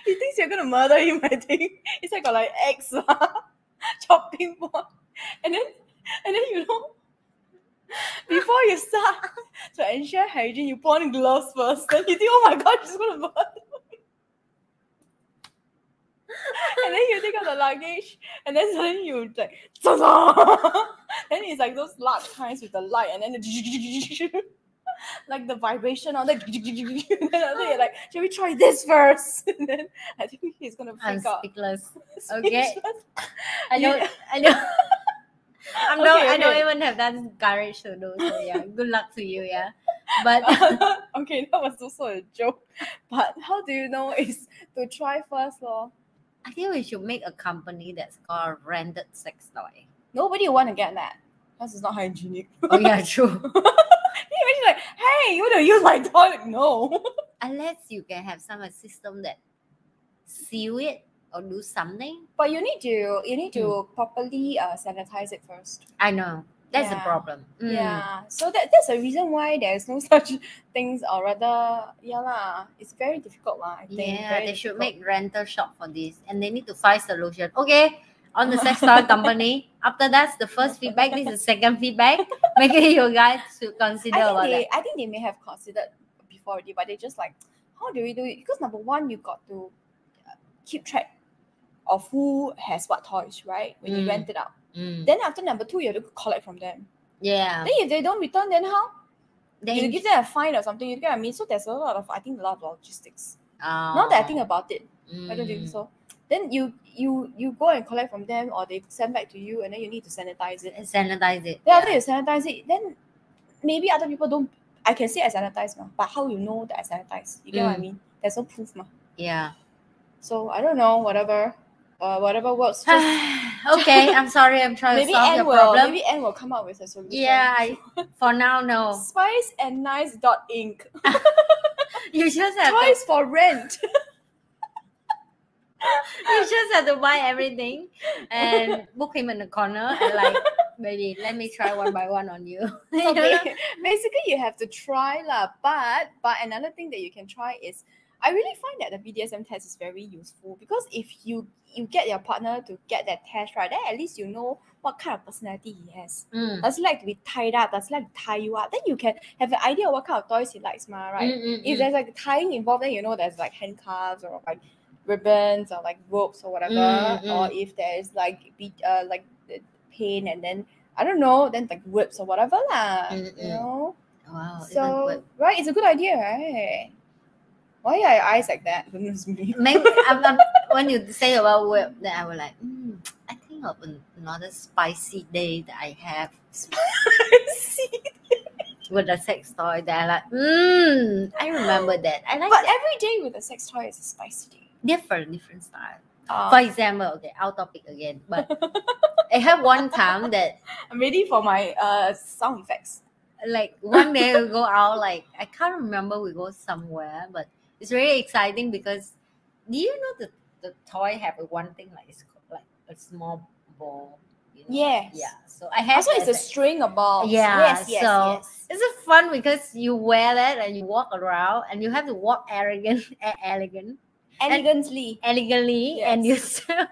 He thinks you're gonna murder him, I think. It's like got like X chopping board. And then and then you know before you start to ensure hygiene, you put on gloves first. Then you think, oh my god, she's gonna murder me. And then you take out the luggage, and then suddenly you like, then it's like those large kinds with the light, and then the like the vibration on and then you're like, should we try this first? And then I think he's gonna freak I'm out. speechless. Okay. Speechless. I don't. I don't. I'm not. Okay, I don't even have that courage to do. So yeah, good luck to you. Yeah, but okay, that was also a joke. But how do you know is to try first, lor? I think we should make a company that's called rented sex toy. Nobody want to get that. Because it's not hygienic. Oh yeah, true. Imagine like, hey, you want to use my toilet? No. Unless you can have some system that seal it or do something. But you need to you need to properly uh, sanitize it first. I know that's the problem. Mm. Yeah. So that that's the reason why there's no such things or rather yeah lah. It's very difficult lah. I think. Yeah, Very they should difficult. make rental shop for this, and they need to find solution. Okay, on the sex toy company. After that's the first feedback. This is the second feedback. Maybe you guys should consider I think they. I think they may have considered before already, but they just like, how do we do it? Because number one, you got to uh, keep track of who has what toys, right? When you Mm. rent it out. Mm. Then after number two, you have to collect from them. Yeah, Then if they don't return, then how? then you give them a fine or something. You get what I mean? So there's a lot of I think a lot of logistics. Now that I think about it, I don't think Mm. so. Then you you you go and collect from them, or they send back to you, and then you need to sanitize it. And sanitize it. Then yeah. after you sanitize it, then maybe other people don't. I can say I sanitize, ma, but how you know that I sanitize? You get what I Mm. mean? There's no proof, ma. Yeah. So I don't know, whatever. Uh, whatever works. Okay, I'm sorry. I'm trying maybe to solve Anne your will problem. maybe Anne will come up with a solution. Yeah, I, for now, no. Spice and nice dot ink. You just have to, Toys for rent. you just have to buy everything and book him in the corner and like, maybe let me try one by one on you. Ba- basically you have to try lah. But but another thing that you can try is I really find that the BDSM test is very useful because if you you get your partner to get that test right, then at least you know what kind of personality he has. Mm. Does he like to be tied up? Does he like to tie you up? Then you can have an idea of what kind of toys he likes, ma, right? Mm, mm, If mm. there's like tying involved, then you know there's like handcuffs or like ribbons or like ropes or whatever. Mm, Or if there's like be uh like the pain and then I don't know, then like whips or whatever lah. Mm, You know? Wow. So good. right, it's a good idea, right? Why are your eyes like that? Maybe I'm, when you say about whip, then I was like, mm, I think of another spicy day that I have Spicy. with a sex toy that I like. Mm, I remember that. I like but that. every day with a sex toy is a spicy day. different, different style. Uh, For example, okay, out topic again, but I have one time that I'm ready for my uh sound effects. like one day we go out like I can't remember we go somewhere, but it's really exciting because do you know the the toy have a one thing like it's like a small ball. You know? Yes. Yeah. So I have Also, it's that- a string of balls. Yeah, Yes, yes, so- yes. It's fun because you wear that and you walk around and you have to walk arrogant, elegant, Elegantly. elegantly, and you Yes. still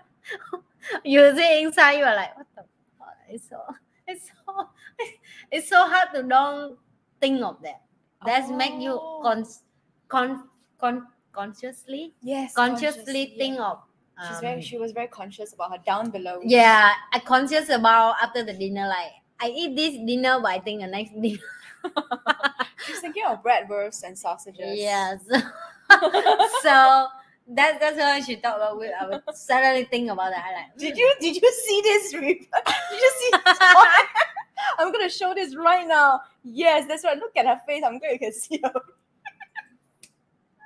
you see inside you are like, what the fuck? It's so it's so it's so hard to don't think of that. That's make you Oh. con, con, con consciously Yes. consciously conscious, think yeah. of. She's um, very. She was very conscious about her down below. yeah, I conscious about after the dinner. Like I eat this dinner, but I think the next dinner. She's thinking of bratwurst and sausages. Yes. so that's that's when she talked about it. I would suddenly think about that. I like. Did "Hmm." you did you see this? Re- did you see this? I'm gonna show this right now. Yes, that's right. Look at her face. I'm glad you can see her.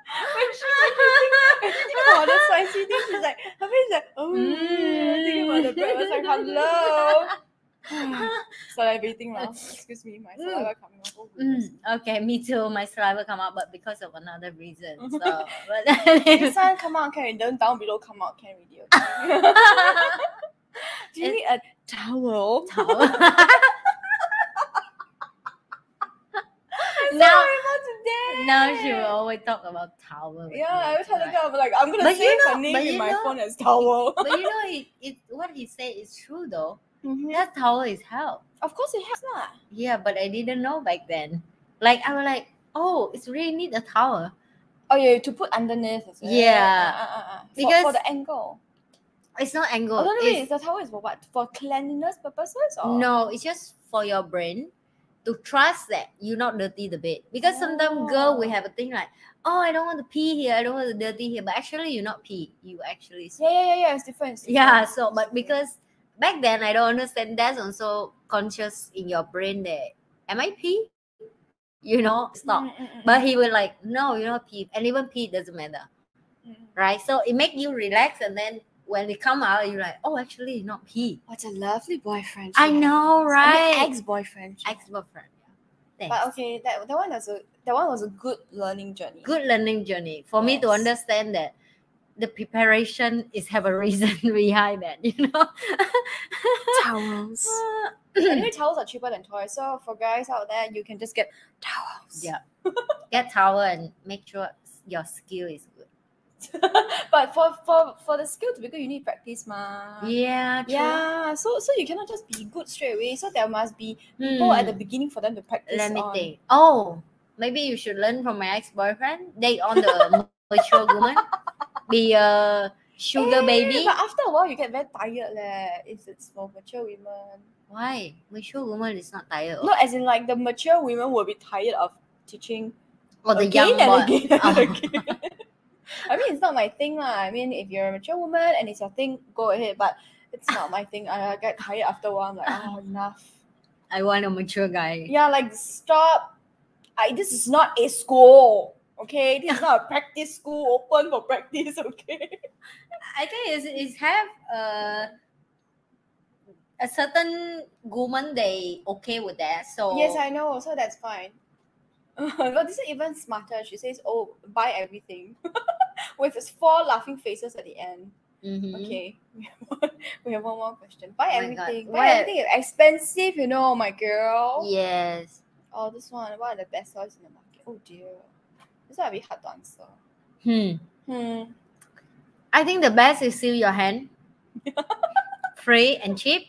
when she when think, when she think about the spicy thing, she's like her face is like oh thinking about the bread. I was like hello. Salivating now. Excuse me, my saliva coming off. Oh. Mm, okay, me too. My saliva come out, but because of another reason. So, but This one come out can then down below come out can video. Do you need a towel? towel. Now- today. now she will always talk about towel. Yeah, I was telling right? her, like, I'm gonna But you know- her name in my know- phone as towel. But you know, it, it what he said is true though. Mhm. That towel is help. Of course it has lah. Yeah, but I didn't know back then. Like I was like, oh, it's really need a towel. Oh yeah, to put underneath. It? Yeah. Uh, uh, uh, uh. For- Because- for, the angle. It's not angle. Oh, no, no, wait, it's, the towel is for what? For cleanliness purposes or? no, it's just for your brain to trust that you're not dirty the bed. Because sometimes girl we Oh. have a thing like, oh, I don't want to pee here, I don't want to dirty here, but actually you're not pee. You actually Yeah, yeah, yeah, yeah. It's different. it's yeah so but because back then i don't understand that's also conscious in your brain that am i pee you know stop Mm, mm, mm, but he will like no you're not pee and even pee doesn't matter right so it make you relax and then when they come out you're like oh actually not pee What a lovely boyfriend. i know right ex-boyfriend. ex-boyfriend yeah. But okay, that, that one was a that one was a good learning journey. good learning journey for me to understand that the preparation is have a reason behind that you know towels. anyway, towels are cheaper than toys. So for guys out there, you can just get towels. Yeah. get towel and make sure your skill is good but for for for the skill to be good, you need practice, ma. yeah true. Yeah. So so you cannot just be good straight away. So there must be people at the Hmm. beginning for them to practice. Let me on. think. Oh, maybe you should learn from my ex-boyfriend. Date on the mature woman. Be a sugar Eh, baby. But after a while, you get very tired, leh. If it's for mature women. Why? Mature woman is not tired. No, as in like the mature women will be tired of teaching or the young and again Oh. again. I mean, it's not my thing, lah. I mean, if you're a mature woman and it's your thing, go ahead. But it's not my thing. I, I get tired after a while. I'm like, oh, enough. I want a mature guy. Yeah, like stop. I this is not a school. Okay, this is not a practice school open for practice. Okay. I think it's, it's have uh, a certain woman they okay with that. So Yes, I know. So that's fine. but this is even smarter. She says, "Oh, buy everything," with four laughing faces at the end. Mhm. Okay, we have one, we have one more question. Buy Oh everything. Buy What- everything. is expensive, you know, my girl. Yes. Oh, this one. What are the best toys in the market? Oh dear, this one a bit hard to answer. Hmm. Hmm. I think the best is still your hand. Free and cheap.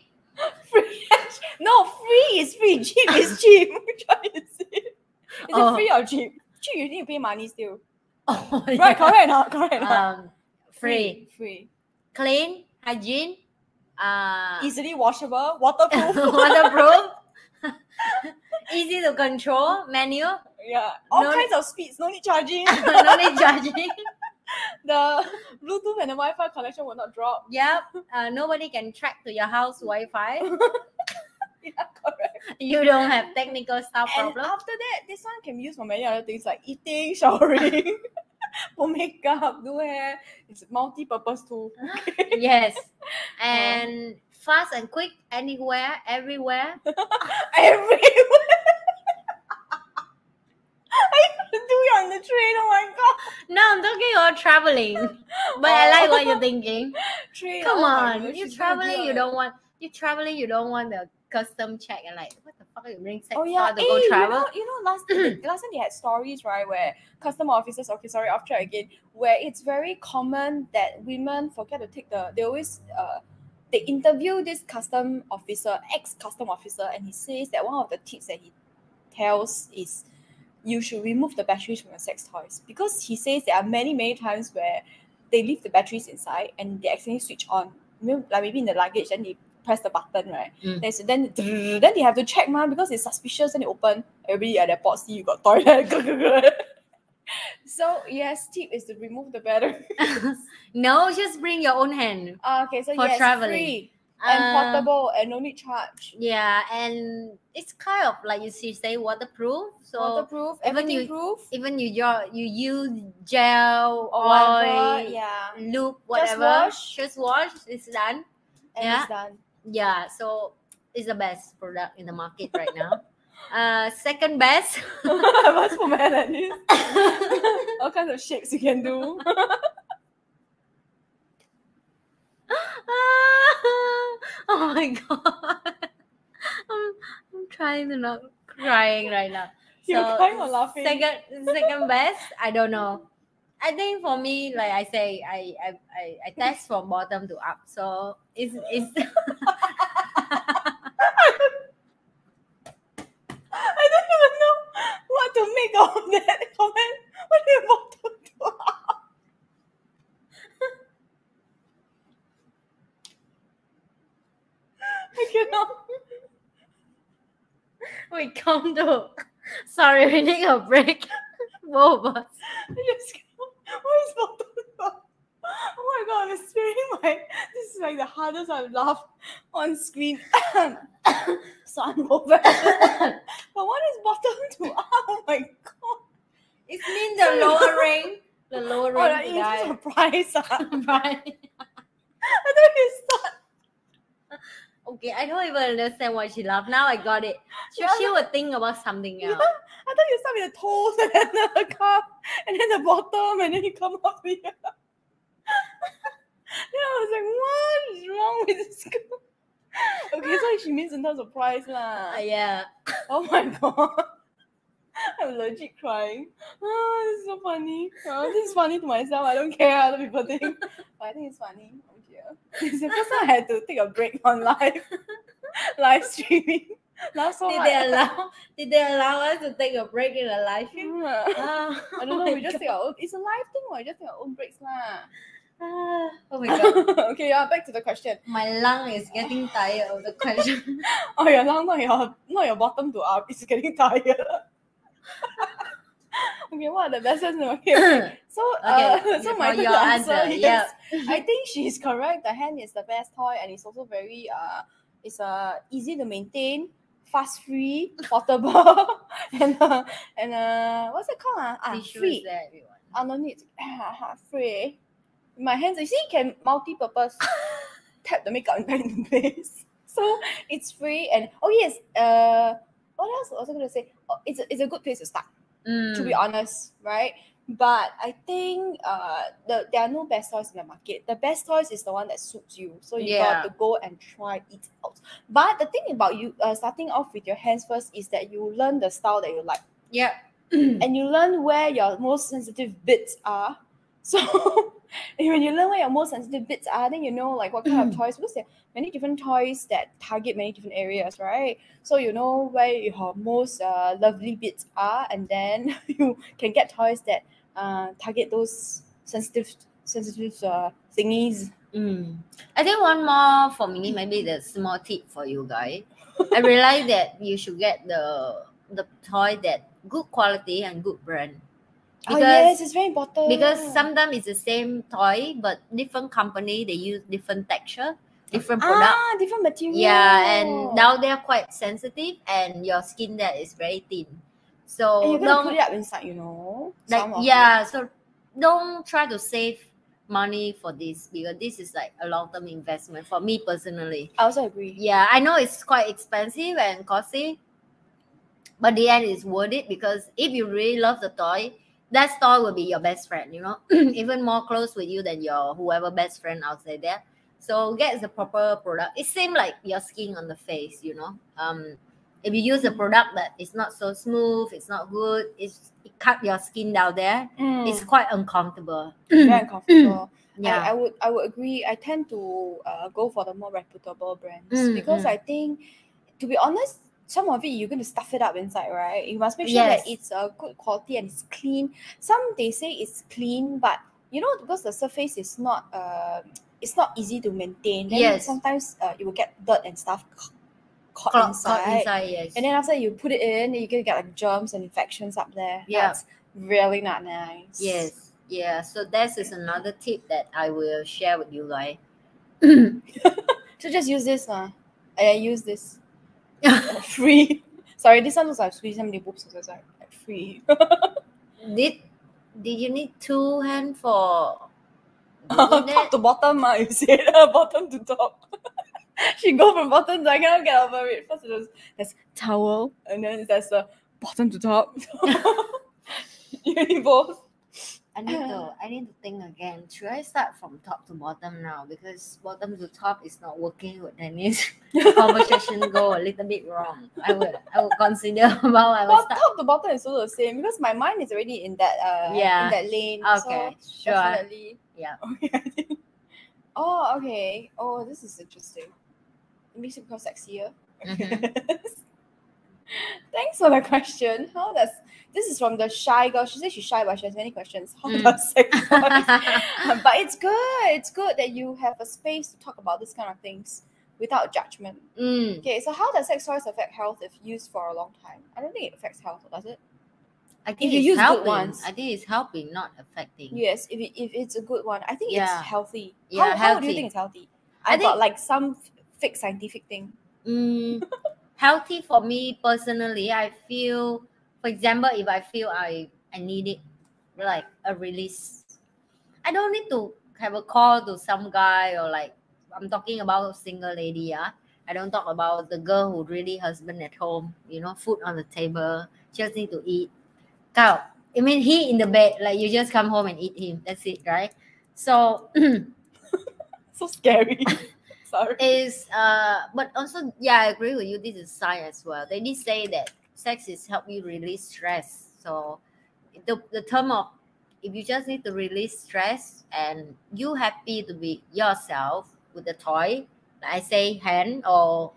Free? no, free is free. Cheap is cheap. Which one is it? Is Oh. it free or cheap? Cheap, you need to pay money still. Oh, Right, yeah. correct or not? Correct or not? Um, free, Free. clean, hygiene, uh, Easily washable, waterproof. waterproof, easy to control, manual, yeah. All No- kinds of speeds, no need charging. no need charging. the Bluetooth and the Wi-Fi connection will not drop. Yep. Uh, nobody can track to your house Wi-Fi. Yeah, correct. You don't have technical stuff And problem. after that, this one can be used for many other things like eating, showering, for makeup, do hair. It's multi-purpose tool. yes. And fast and quick, anywhere, everywhere. Everywhere. Do it on the train. Oh my god. No, I'm talking about traveling. But I like what you're thinking. Train. Come oh on, you're traveling, you don't want You're traveling, you don't want the custom check and like what the fuck are you bring sex Oh yeah, to hey, go you travel? know, you know, last time, last time they had stories right where customer officers. Okay, sorry, off track again. Where it's very common that women forget to take the. They always uh, they interview this custom officer, ex custom officer, and he says that one of the tips that he tells is you should remove the batteries from your sex toys because he says there are many many times where they leave the batteries inside and they accidentally switch on. You Like maybe in the luggage, then they press the button, right? Mm. There's, then then they have to check man because it's suspicious. Then they open everybody at their port see you got toilet. so yes, tip is to remove the battery. no, just bring your own hand. Ah, okay, so For yes, traveling. free and Uh, portable and no need charge. Yeah, and it's kind of like you see, say waterproof. So Waterproof, even everything you- proof. even you jo- you use gel, Or oil, yeah. loop whatever, Just wash. just wash. It's done. And Yeah. it's done. Yeah, so it's the best product in the market right now. uh, second best. What's for man this? All kinds of shapes you can do. oh my god. I'm, I'm trying to not crying right now. You're So, crying or laughing? Second second best, I don't know. I think for me, like I say, I I, I, I test from bottom to up. So it's it's I don't even know what to make of that comment. What do you want to do? I cannot. we come to sorry, we need a break. Both of us. I just cannot. What is? Oh my god, I'm speaking my. This is like the hardest I've laughed on screen. so I'm over. but what is bottom to? Oh my god. It means the lower ring. The lower Oh, ring to it's surprise. right. I thought you start. Okay, I don't even understand why she laughed. Now I got it. She, Yeah. she would think about something Yeah. else. I thought you start with the toes and then the cup and then the bottom and then you come up here. then I was like, what is wrong with this girl? Okay, so she means in terms of price lah. Uh, yeah. Oh my god. I'm legit crying. Oh, this is so funny. Oh, this is funny to myself. I don't care what other people think. But I think it's funny. It's the first time I had to take a break on live live streaming. Laugh so Did hard. they allow did they allow us to take a break in a live stream? I Ah, don't know. We just take our own. It's a live thing, or we just take our own breaks lah. Ah, oh my god. okay, yeah. Back to the question. My lung is getting tired of the question. Oh, your lung, not your, not your bottom to up. It's getting tired. okay, what are the best ones? Okay, okay. So, uh, Okay, so my your answer. answer, yes. I think she's correct. The hand is the best toy, and it's also very uh, it's uh easy to maintain, fast free, portable, and uh, and uh, what's it called? Uh? Ah, Tissue free. there. Ah, no need. free. My hands, you see, can multi-purpose. Tap the makeup and back into place. So it's free and oh yes, uh, what else was I gonna say? Oh, it's a, it's a good place to start. To be Mm. honest, right? But I think uh, the there are no best toys in the market. The best toys is the one that suits you. So you Yeah. got to go and try it out. But the thing about you uh, starting off with your hands first is that you learn the style that you like Yeah. and you learn where your most sensitive bits are. So when you learn where your most sensitive bits are, then you know like what kind of toys because there are many different toys that target many different areas, right? So you know where your most uh, lovely bits are, and then you can get toys that uh, target those sensitive sensitive uh, thingies. Mm. I think one more for me, maybe the small tip for you guys. I realize that you should get the the toy that good quality and good brand. Oh yes, it's very important. because sometimes it's the same toy but different company they use different texture different product ah different material. yeah and now they're quite sensitive and your skin there is very thin so and you're gonna don't put it up inside, you know. like of it. yeah so don't try to save money for this because this is like a long-term investment for me personally I also agree. yeah i know it's quite expensive and costly but the end is worth it because if you really love the toy that toy will be your best friend you know even more close with you than your whoever best friend outside there so get the proper product it seems like your skin on the face you know um if you use a product that is not so smooth it's not good it's it cut your skin down there Mm. it's quite uncomfortable very uncomfortable. yeah I, I would I would agree. I tend to uh, go for the more reputable brands Mm, because mm. I think, to be honest, some of it you're going to stuff it up inside, right? You must make sure Yes. that it's a good quality and it's clean. Some they say it's clean, but you know because the surface is not uh, it's not easy to maintain. Then Yes. sometimes uh, you will get dirt and stuff caught Caught- inside. caught inside yes And then after you put it in, you're gonna get like germs and infections up there. Yeah. That's really not nice. Yes, yeah. So that is another tip that I will share with you guys. So just use this, uh. I use this. free. Sorry, this one was like squeeze some boobs, so it's like free. did did you need two hand for doing top to bottom, uh, you said uh, bottom to top. she go from bottom to I cannot get over it. First there's, there's towel, and then there's the bottom to top. you need both. I need to I need to think again. Should I start from top to bottom now? Because bottom to top is not working with Denise. Conversation go a little bit wrong. I will I will consider about I will Well, start. top to bottom is also the same because my mind is already in that uh Yeah. in that lane. Okay, so sure. Definitely. Yeah. Okay. Oh, okay. Oh, this is interesting. It makes it become sexier. Mhm. Thanks for the question. How does this is from the shy girl? She says she's shy, but she has many questions. How Mm. does sex but it's good. It's good that you have a space to talk about this kind of things without judgment. Mm. Okay, so how does sex toys affect health if used for a long time? I don't think it affects health, does it? I think you it's use good helping. ones. I think it's helping, not affecting. Yes, if, it, if it's a good one, I think Yeah. it's healthy. Yeah, how, how do you think it's healthy? I I, got like some fake scientific thing. Mm, healthy for me personally. I feel, for example, if I feel I I need it, like a release, I don't need to have a call to some guy or like I'm talking about single lady. Yeah, I don't talk about the girl who really husband at home. You know, food on the table, just need to eat. Cow. I mean, he in the bed, like you just come home and eat him. That's it, right? So So scary. Sorry. is uh but also yeah i agree with you this is science as well they did say that sex is help you release stress so the, the term of if you just need to release stress and you happy to be yourself with the toy like i say hand or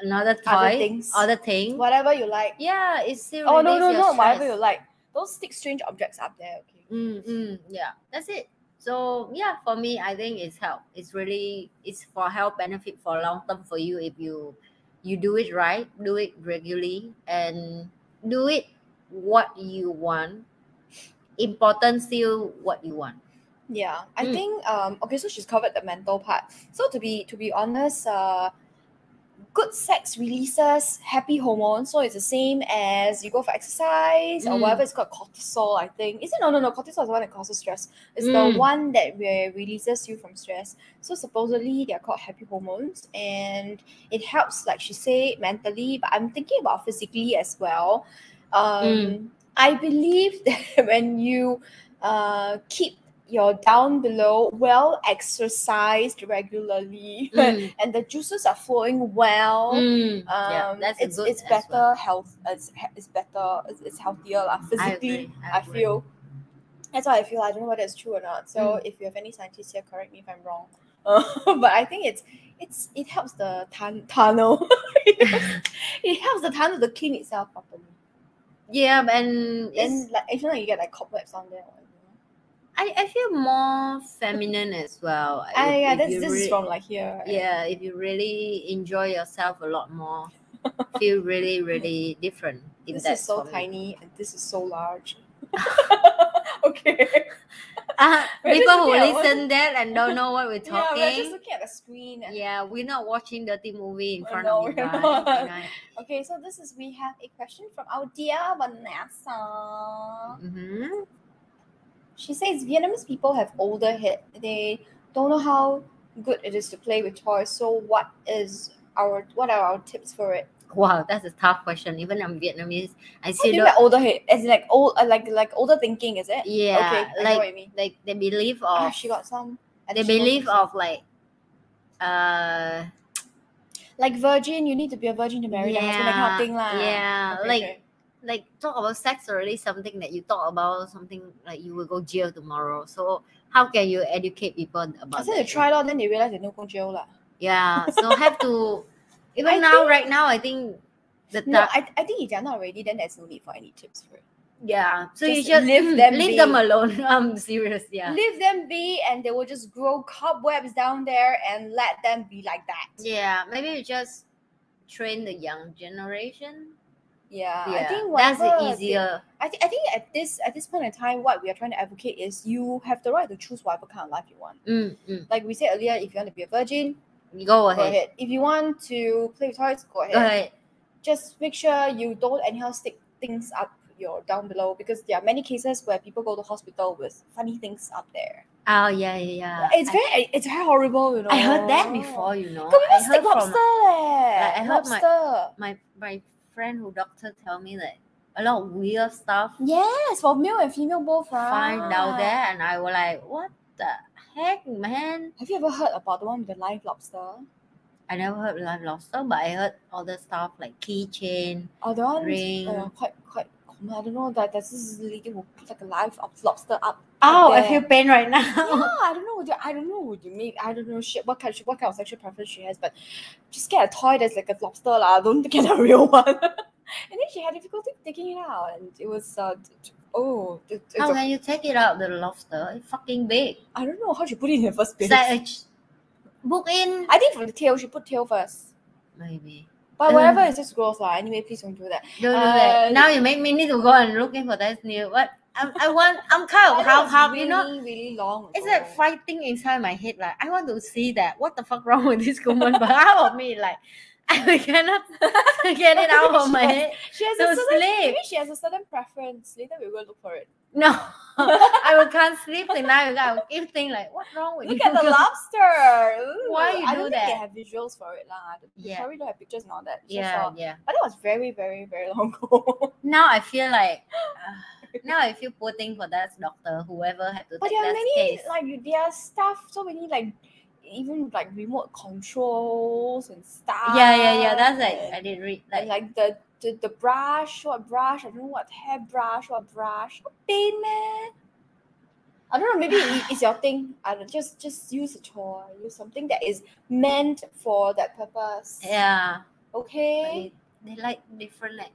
another toy Other things. other thing Whatever you like. yeah it's still Oh no no no! Whatever you like. Don't stick strange objects up there. Okay. Mm, mm, yeah, that's it. So yeah, for me, I think it's help. It's really it's for health benefit for long term for you if you you do it right, do it regularly, and do it what you want. Important still what you want. Yeah, I Mm. think um okay, so she's covered the mental part. So to be to be honest, uh good sex releases happy hormones, so it's the same as you go for exercise or Mm. whatever. It's called cortisol, I think. Is it? No, no, no. Cortisol is the one that causes stress. It's Mm. the one that re- releases you from stress. So supposedly they're called happy hormones, and it helps, like she said, mentally. But I'm thinking about physically as well. Um, Mm. I believe that when you uh, keep your down below well exercised regularly Mm. and the juices are flowing well Mm, um, yeah, that's it's, it's better well. health it's, it's better it's, it's healthier lah. I physically. I, I, agree. feel that's how I feel I don't know whether it's true or not so Mm. if you have any scientists here correct me if I'm wrong uh, but I think it's it's it helps the tun- tunnel it, helps, the tunnel to clean itself properly Yeah, and it's, then like if not you get like cobwebs on there. I, I feel more feminine as well. Ah, if- yeah, if this, you this re- is from like here. right? yeah, if you really enjoy yourself a lot more, feel really, really different. If This is so me. tiny and this is so large. okay. Uh, people who listen that and don't know what we're talking. Yeah, we're just looking at the screen. Yeah, we're not watching dirty movie in front no, of you guys. Okay, so this is we have a question from our dear Vanessa. Mm-hmm. She says Vietnamese people have older head. They don't know how good it is to play with toys. So what is our what are our tips for it? Wow, that's a tough question. Even I'm Vietnamese, I see. do still you mean don't. by older head? As like old, uh, like like older thinking, is it? Yeah, Okay, I know what like like they believe of Ah, she got some. they believe of like uh like virgin, you need to be a virgin to marry the husband, that kind of thing lah. yeah Okay, like okay. Like talk about sex already something that you talk about something like you will go jail tomorrow so how can you educate people about I said they try it out, then they realize they no go jail lah. yeah so have to even I now think- right now i think the No, I, I think if they're not ready, then there's no need for any tips for it. yeah so you just just leave them leave be. them alone i'm serious yeah Leave them be, and they will just grow cobwebs down there, and let them be like that. yeah maybe you just train the young generation Yeah, yeah I think that's the easier I think I think at this at this point in time, what we are trying to advocate is you have the right to choose whatever kind of life you want. mm, mm. Like we said earlier, if you want to be a virgin, You go go ahead ahead. If you want to play with toys, go ahead. go ahead just make sure you don't anyhow stick things up your down below because there are many cases where people go to hospital with funny things up there. oh yeah yeah yeah it's I- very it's very horrible, you know. I heard that before, you know. I heard from lobster leh. I heard my- my my friend who doctor tell me that a lot of weird stuff Yes, for male and female both, right? find out there, and I was like, what the heck, man? Have you ever heard about the one with the live lobster? I never heard live lobster, but I heard other stuff like keychain. Oh, the one Ring. uh, quite quite. I don't know that there's this lady who put like a live ob- lobster up. Oh, I feel pain right now. yeah, I don't know. what you- I don't know. what you mean. I don't know shit. What kind? What kind of sexual preference she has? But just get a toy that's like a lobster lah. Don't get a real one. and then she had difficulty taking it out, and it was uh, oh, it- How can you take it out the lobster? It's fucking big. I don't know how she put it in the first It's place. like a book in. I think from the tail, she put tail first. Maybe. But whatever, it's just gross lah. Anyway, please don't do that. Don't do that. Now you make me need to go and looking for that new. What? I, I want. I'm kind of half half. really, You know. really long. It's ago. like fighting inside my head. Like I want to see that. What the fuck wrong with this woman? But how of me? Like I cannot get it out of my head. She has a certain, sleep. maybe she has a certain preference. Later we'll look for it. No, I will can't sleep tonight. I will keep thinking like, what's wrong with Look you? at the lobster. Ooh, Why you I do don't that? think they have visuals for it lah. Yeah. probably don't have pictures and all that. It's Yeah, yeah. but that was very, very, very long ago. Now I feel like. Uh, now I feel poor thing for that doctor, whoever had to but take there are that many case. like there are stuff, so many like even like remote controls and stuff. yeah, yeah, yeah. That's like I didn't read like like the, the the brush, what brush? I don't know what hair brush, what brush. What pain, man. I don't know. Maybe it's your thing. I don't just just use a toy. Use something that is meant for that purpose. yeah. Okay. They, they like different like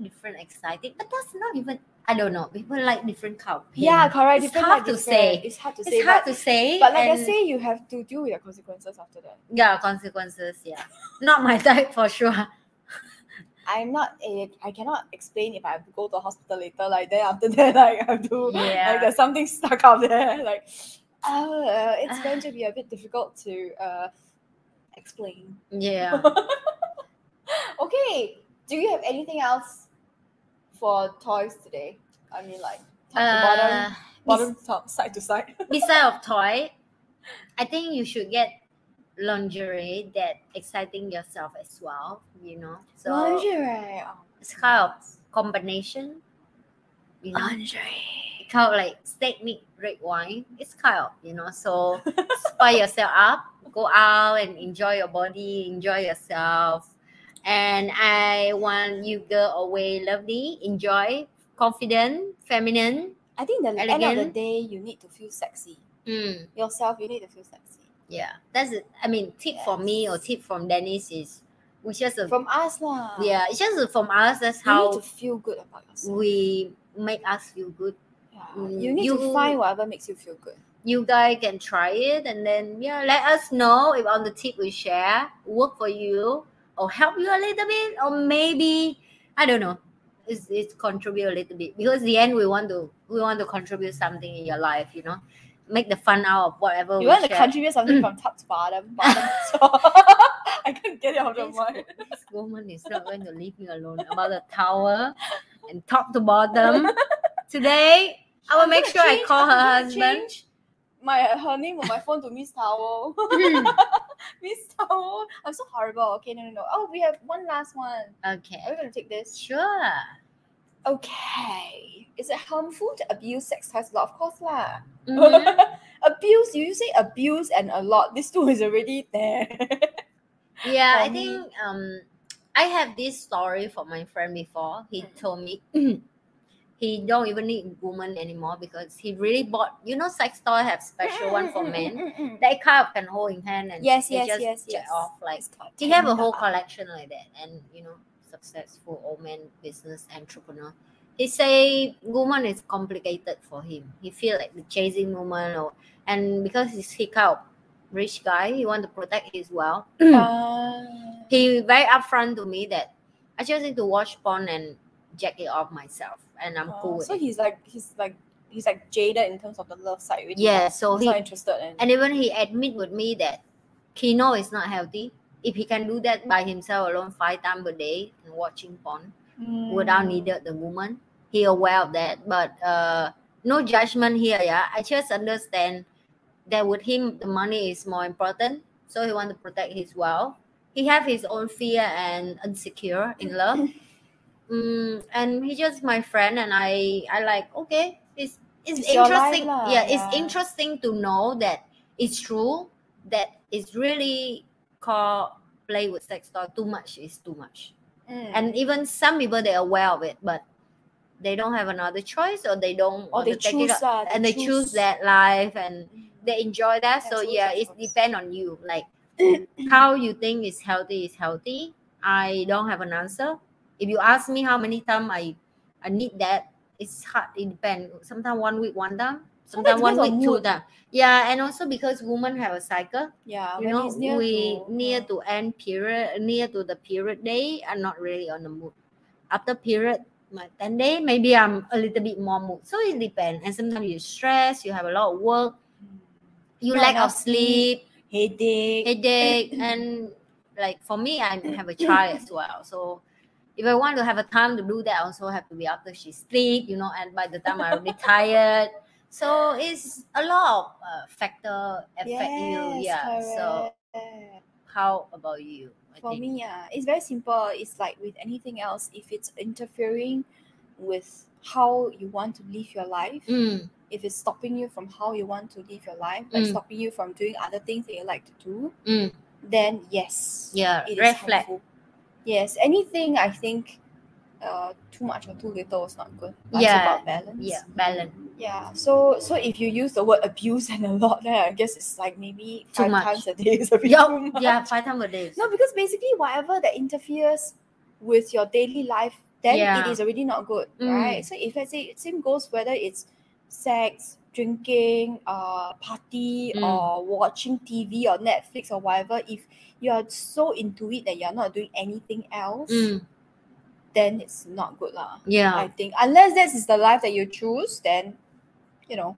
different exciting, but that's not even. I don't know. People like different kind of pain. Yeah, correct. It's hard like to different. say. It's hard to say. It's hard but, to say. but like I say, you have to deal with the consequences after that. yeah, consequences. Yeah, not my type for sure. I'm not a. I cannot explain if I have to go to the hospital later. Like then after that, like I have to. Yeah. Like there's something stuck out there. Like, uh, it's going to be a bit difficult to uh explain. Yeah. okay. Do you have anything else for toys today? I mean, like top to bottom, Uh, bottom, top, side to side. beside of toy, I think you should get lingerie that exciting yourself as well. You know, so Lingerie. Oh, it's kind of combination. You know, lingerie. kind of like steak meat red wine. It's kind of you know, so spice yourself up, go out and enjoy your body, enjoy yourself. And I want you girl away lovely, enjoy, confident, feminine. I think the end of the day, you need to feel sexy. Mm. Yourself, you need to feel sexy. Yeah, that's it. I mean, tip for me or tip from Denise is we just a, From us, lah. yeah, it's just from us. That's You need how to feel good about yourself. we make us feel good. Yeah. Mm, You need to find whatever makes you feel good. You guys can try it and then yeah, let us know if on the tip we share work for you or help you a little bit or maybe I don't know. It's, it's contribute a little bit because the end we want to we want to contribute something in your life. You know, make the fun out of whatever You we want to contribute something from top to bottom, bottom to top. I can't get it out of my mind. this woman is not going to leave me alone about the tower and top to bottom. Today, I will I'm make sure I call I'm her husband. change My her name on my phone to Miss Towel. Mm. Miss Towel. I'm so horrible. Okay, no, no, no. Oh, we have one last one. Okay. Are we gonna take this? sure. Okay. Is it harmful to abuse sex toys a lot? Of course, lah. Mhm. abuse. You say abuse and a lot. This two is already there. Yeah, I think um, I have this story from my friend before. He Mm. told me he don't even need woman anymore because he really bought. You know, sex toy have special one for men. They kind of can hold in hand and Yes, yes, just yes, yes. off like It's he have a whole collection like that and you know successful old man business entrepreneur he say woman is complicated for him he feel like the chasing woman or and because he's he kind of rich guy he want to protect his wealth Ah. he very upfront to me that i just need to watch porn and jack it off myself and i'm Oh, cool with so it he's like he's like he's like jaded in terms of the love side. Already. yeah so he's he not interested in. And even he admit with me that Kino is not healthy. If he can do that by himself alone five times a day and watching porn without Mm. needed the woman, he aware of that. But uh, no judgment here. Yeah, I just understand that with him the money is more important. So he want to protect his wealth. He have his own fear and insecure in love. mm, and he just my friend, and I I like okay. It's it's, It's your life interesting. yeah, it's interesting to know that it's true that it's really called play with sex toy. Too much is too much. Mm. and even some people they're aware of it but they don't have another choice or they don't or want they choose lah, and they choose that life and Mm. they enjoy that. So yeah it depends on you. Like how you think is healthy is healthy. I don't have an answer. If you ask me how many times i i need that it's hard. It depends sometimes one week one time sometimes one week two yeah and also because women have a cycle. Yeah, you when know near we to, near to end period near to the period day i'm not really on the mood. After period my 10 day maybe i'm a little bit more mood. So it depends. And sometimes you stress you have a lot of work. You Not lack of sleep. sleep. headache. headache. And like for me i have a child as well. So if i want to have a time to do that i also have to be after she sleep you know and by the time i'm already tired so it's a lot of uh, factor affect you Yes, yeah so how about you? I For think? me, yeah, it's very simple. It's like with anything else, if it's interfering with how you want to live your life, Mm, if it's stopping you from how you want to live your life, like Mm. stopping you from doing other things that you like to do, mm, then yes, yeah, it is red flag. harmful. Yes, anything I think uh, too much or too little is not good. Yeah, it's about balance. Yeah, balance. Yeah. So so if you use the word abuse and a lot, then I guess it's like maybe Too five much. times a day is a bit Yeah, too much. yeah, five times a day. No, because basically whatever that interferes with your daily life, then Yeah. it is already not good, Mm. right? So if let's say same goes whether it's sex, drinking, uh, party, Mm. or watching TV or Netflix or whatever, if you're so into it that you're not doing anything else, Mm, then it's not good lah. yeah, I think unless this is the life that you choose, then you know,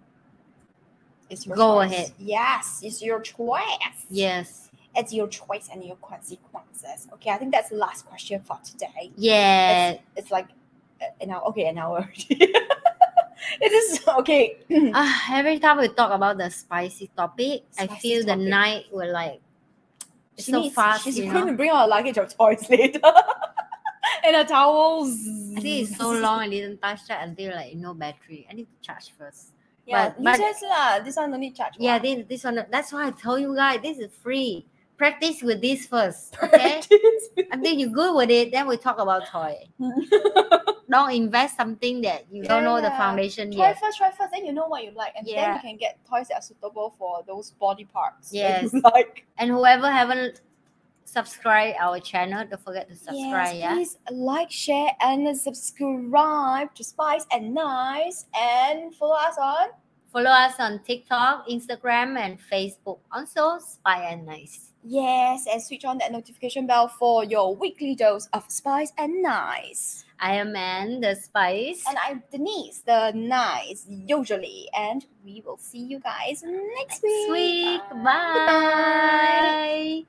it's your Go choice. ahead. Yes, it's your choice. yes. It's your choice and your consequences. Okay, I think that's the last question for today. Yeah. It's, it's like uh, an hour. Okay, an hour. it is okay. Ah, every time we talk about the spicy topic, I Spicy feel the topic. night will like it's She so needs- fast. She's you going to bring our luggage of toys later. And her towels. I think it's so long I didn't touch that until like no battery. I need to charge first. Yeah, but- you but- just lah. This one no need charge. Yeah, this, this one that's why I told you guys this is free. Practice with this first. Okay. Until you're good with it, then we talk about toy. Don't invest something that you don't Yeah, know the yeah. foundation try yet. first, try first, then you know what you like, and then you can get toys that are suitable for those body parts. Yes. you like. And whoever haven't subscribed our channel, don't forget to subscribe. yes, yeah. please like, share, and subscribe to Spice and Nice, and follow us on. Follow us on TikTok, Instagram, and Facebook. Also, Spice and Nice. Yes, and switch on that notification bell for your weekly dose of Spice and Nice. I am Anne, the Spice. And I'm Denise, the Nice, usually, and we will see you guys next, Next week. Bye. Bye.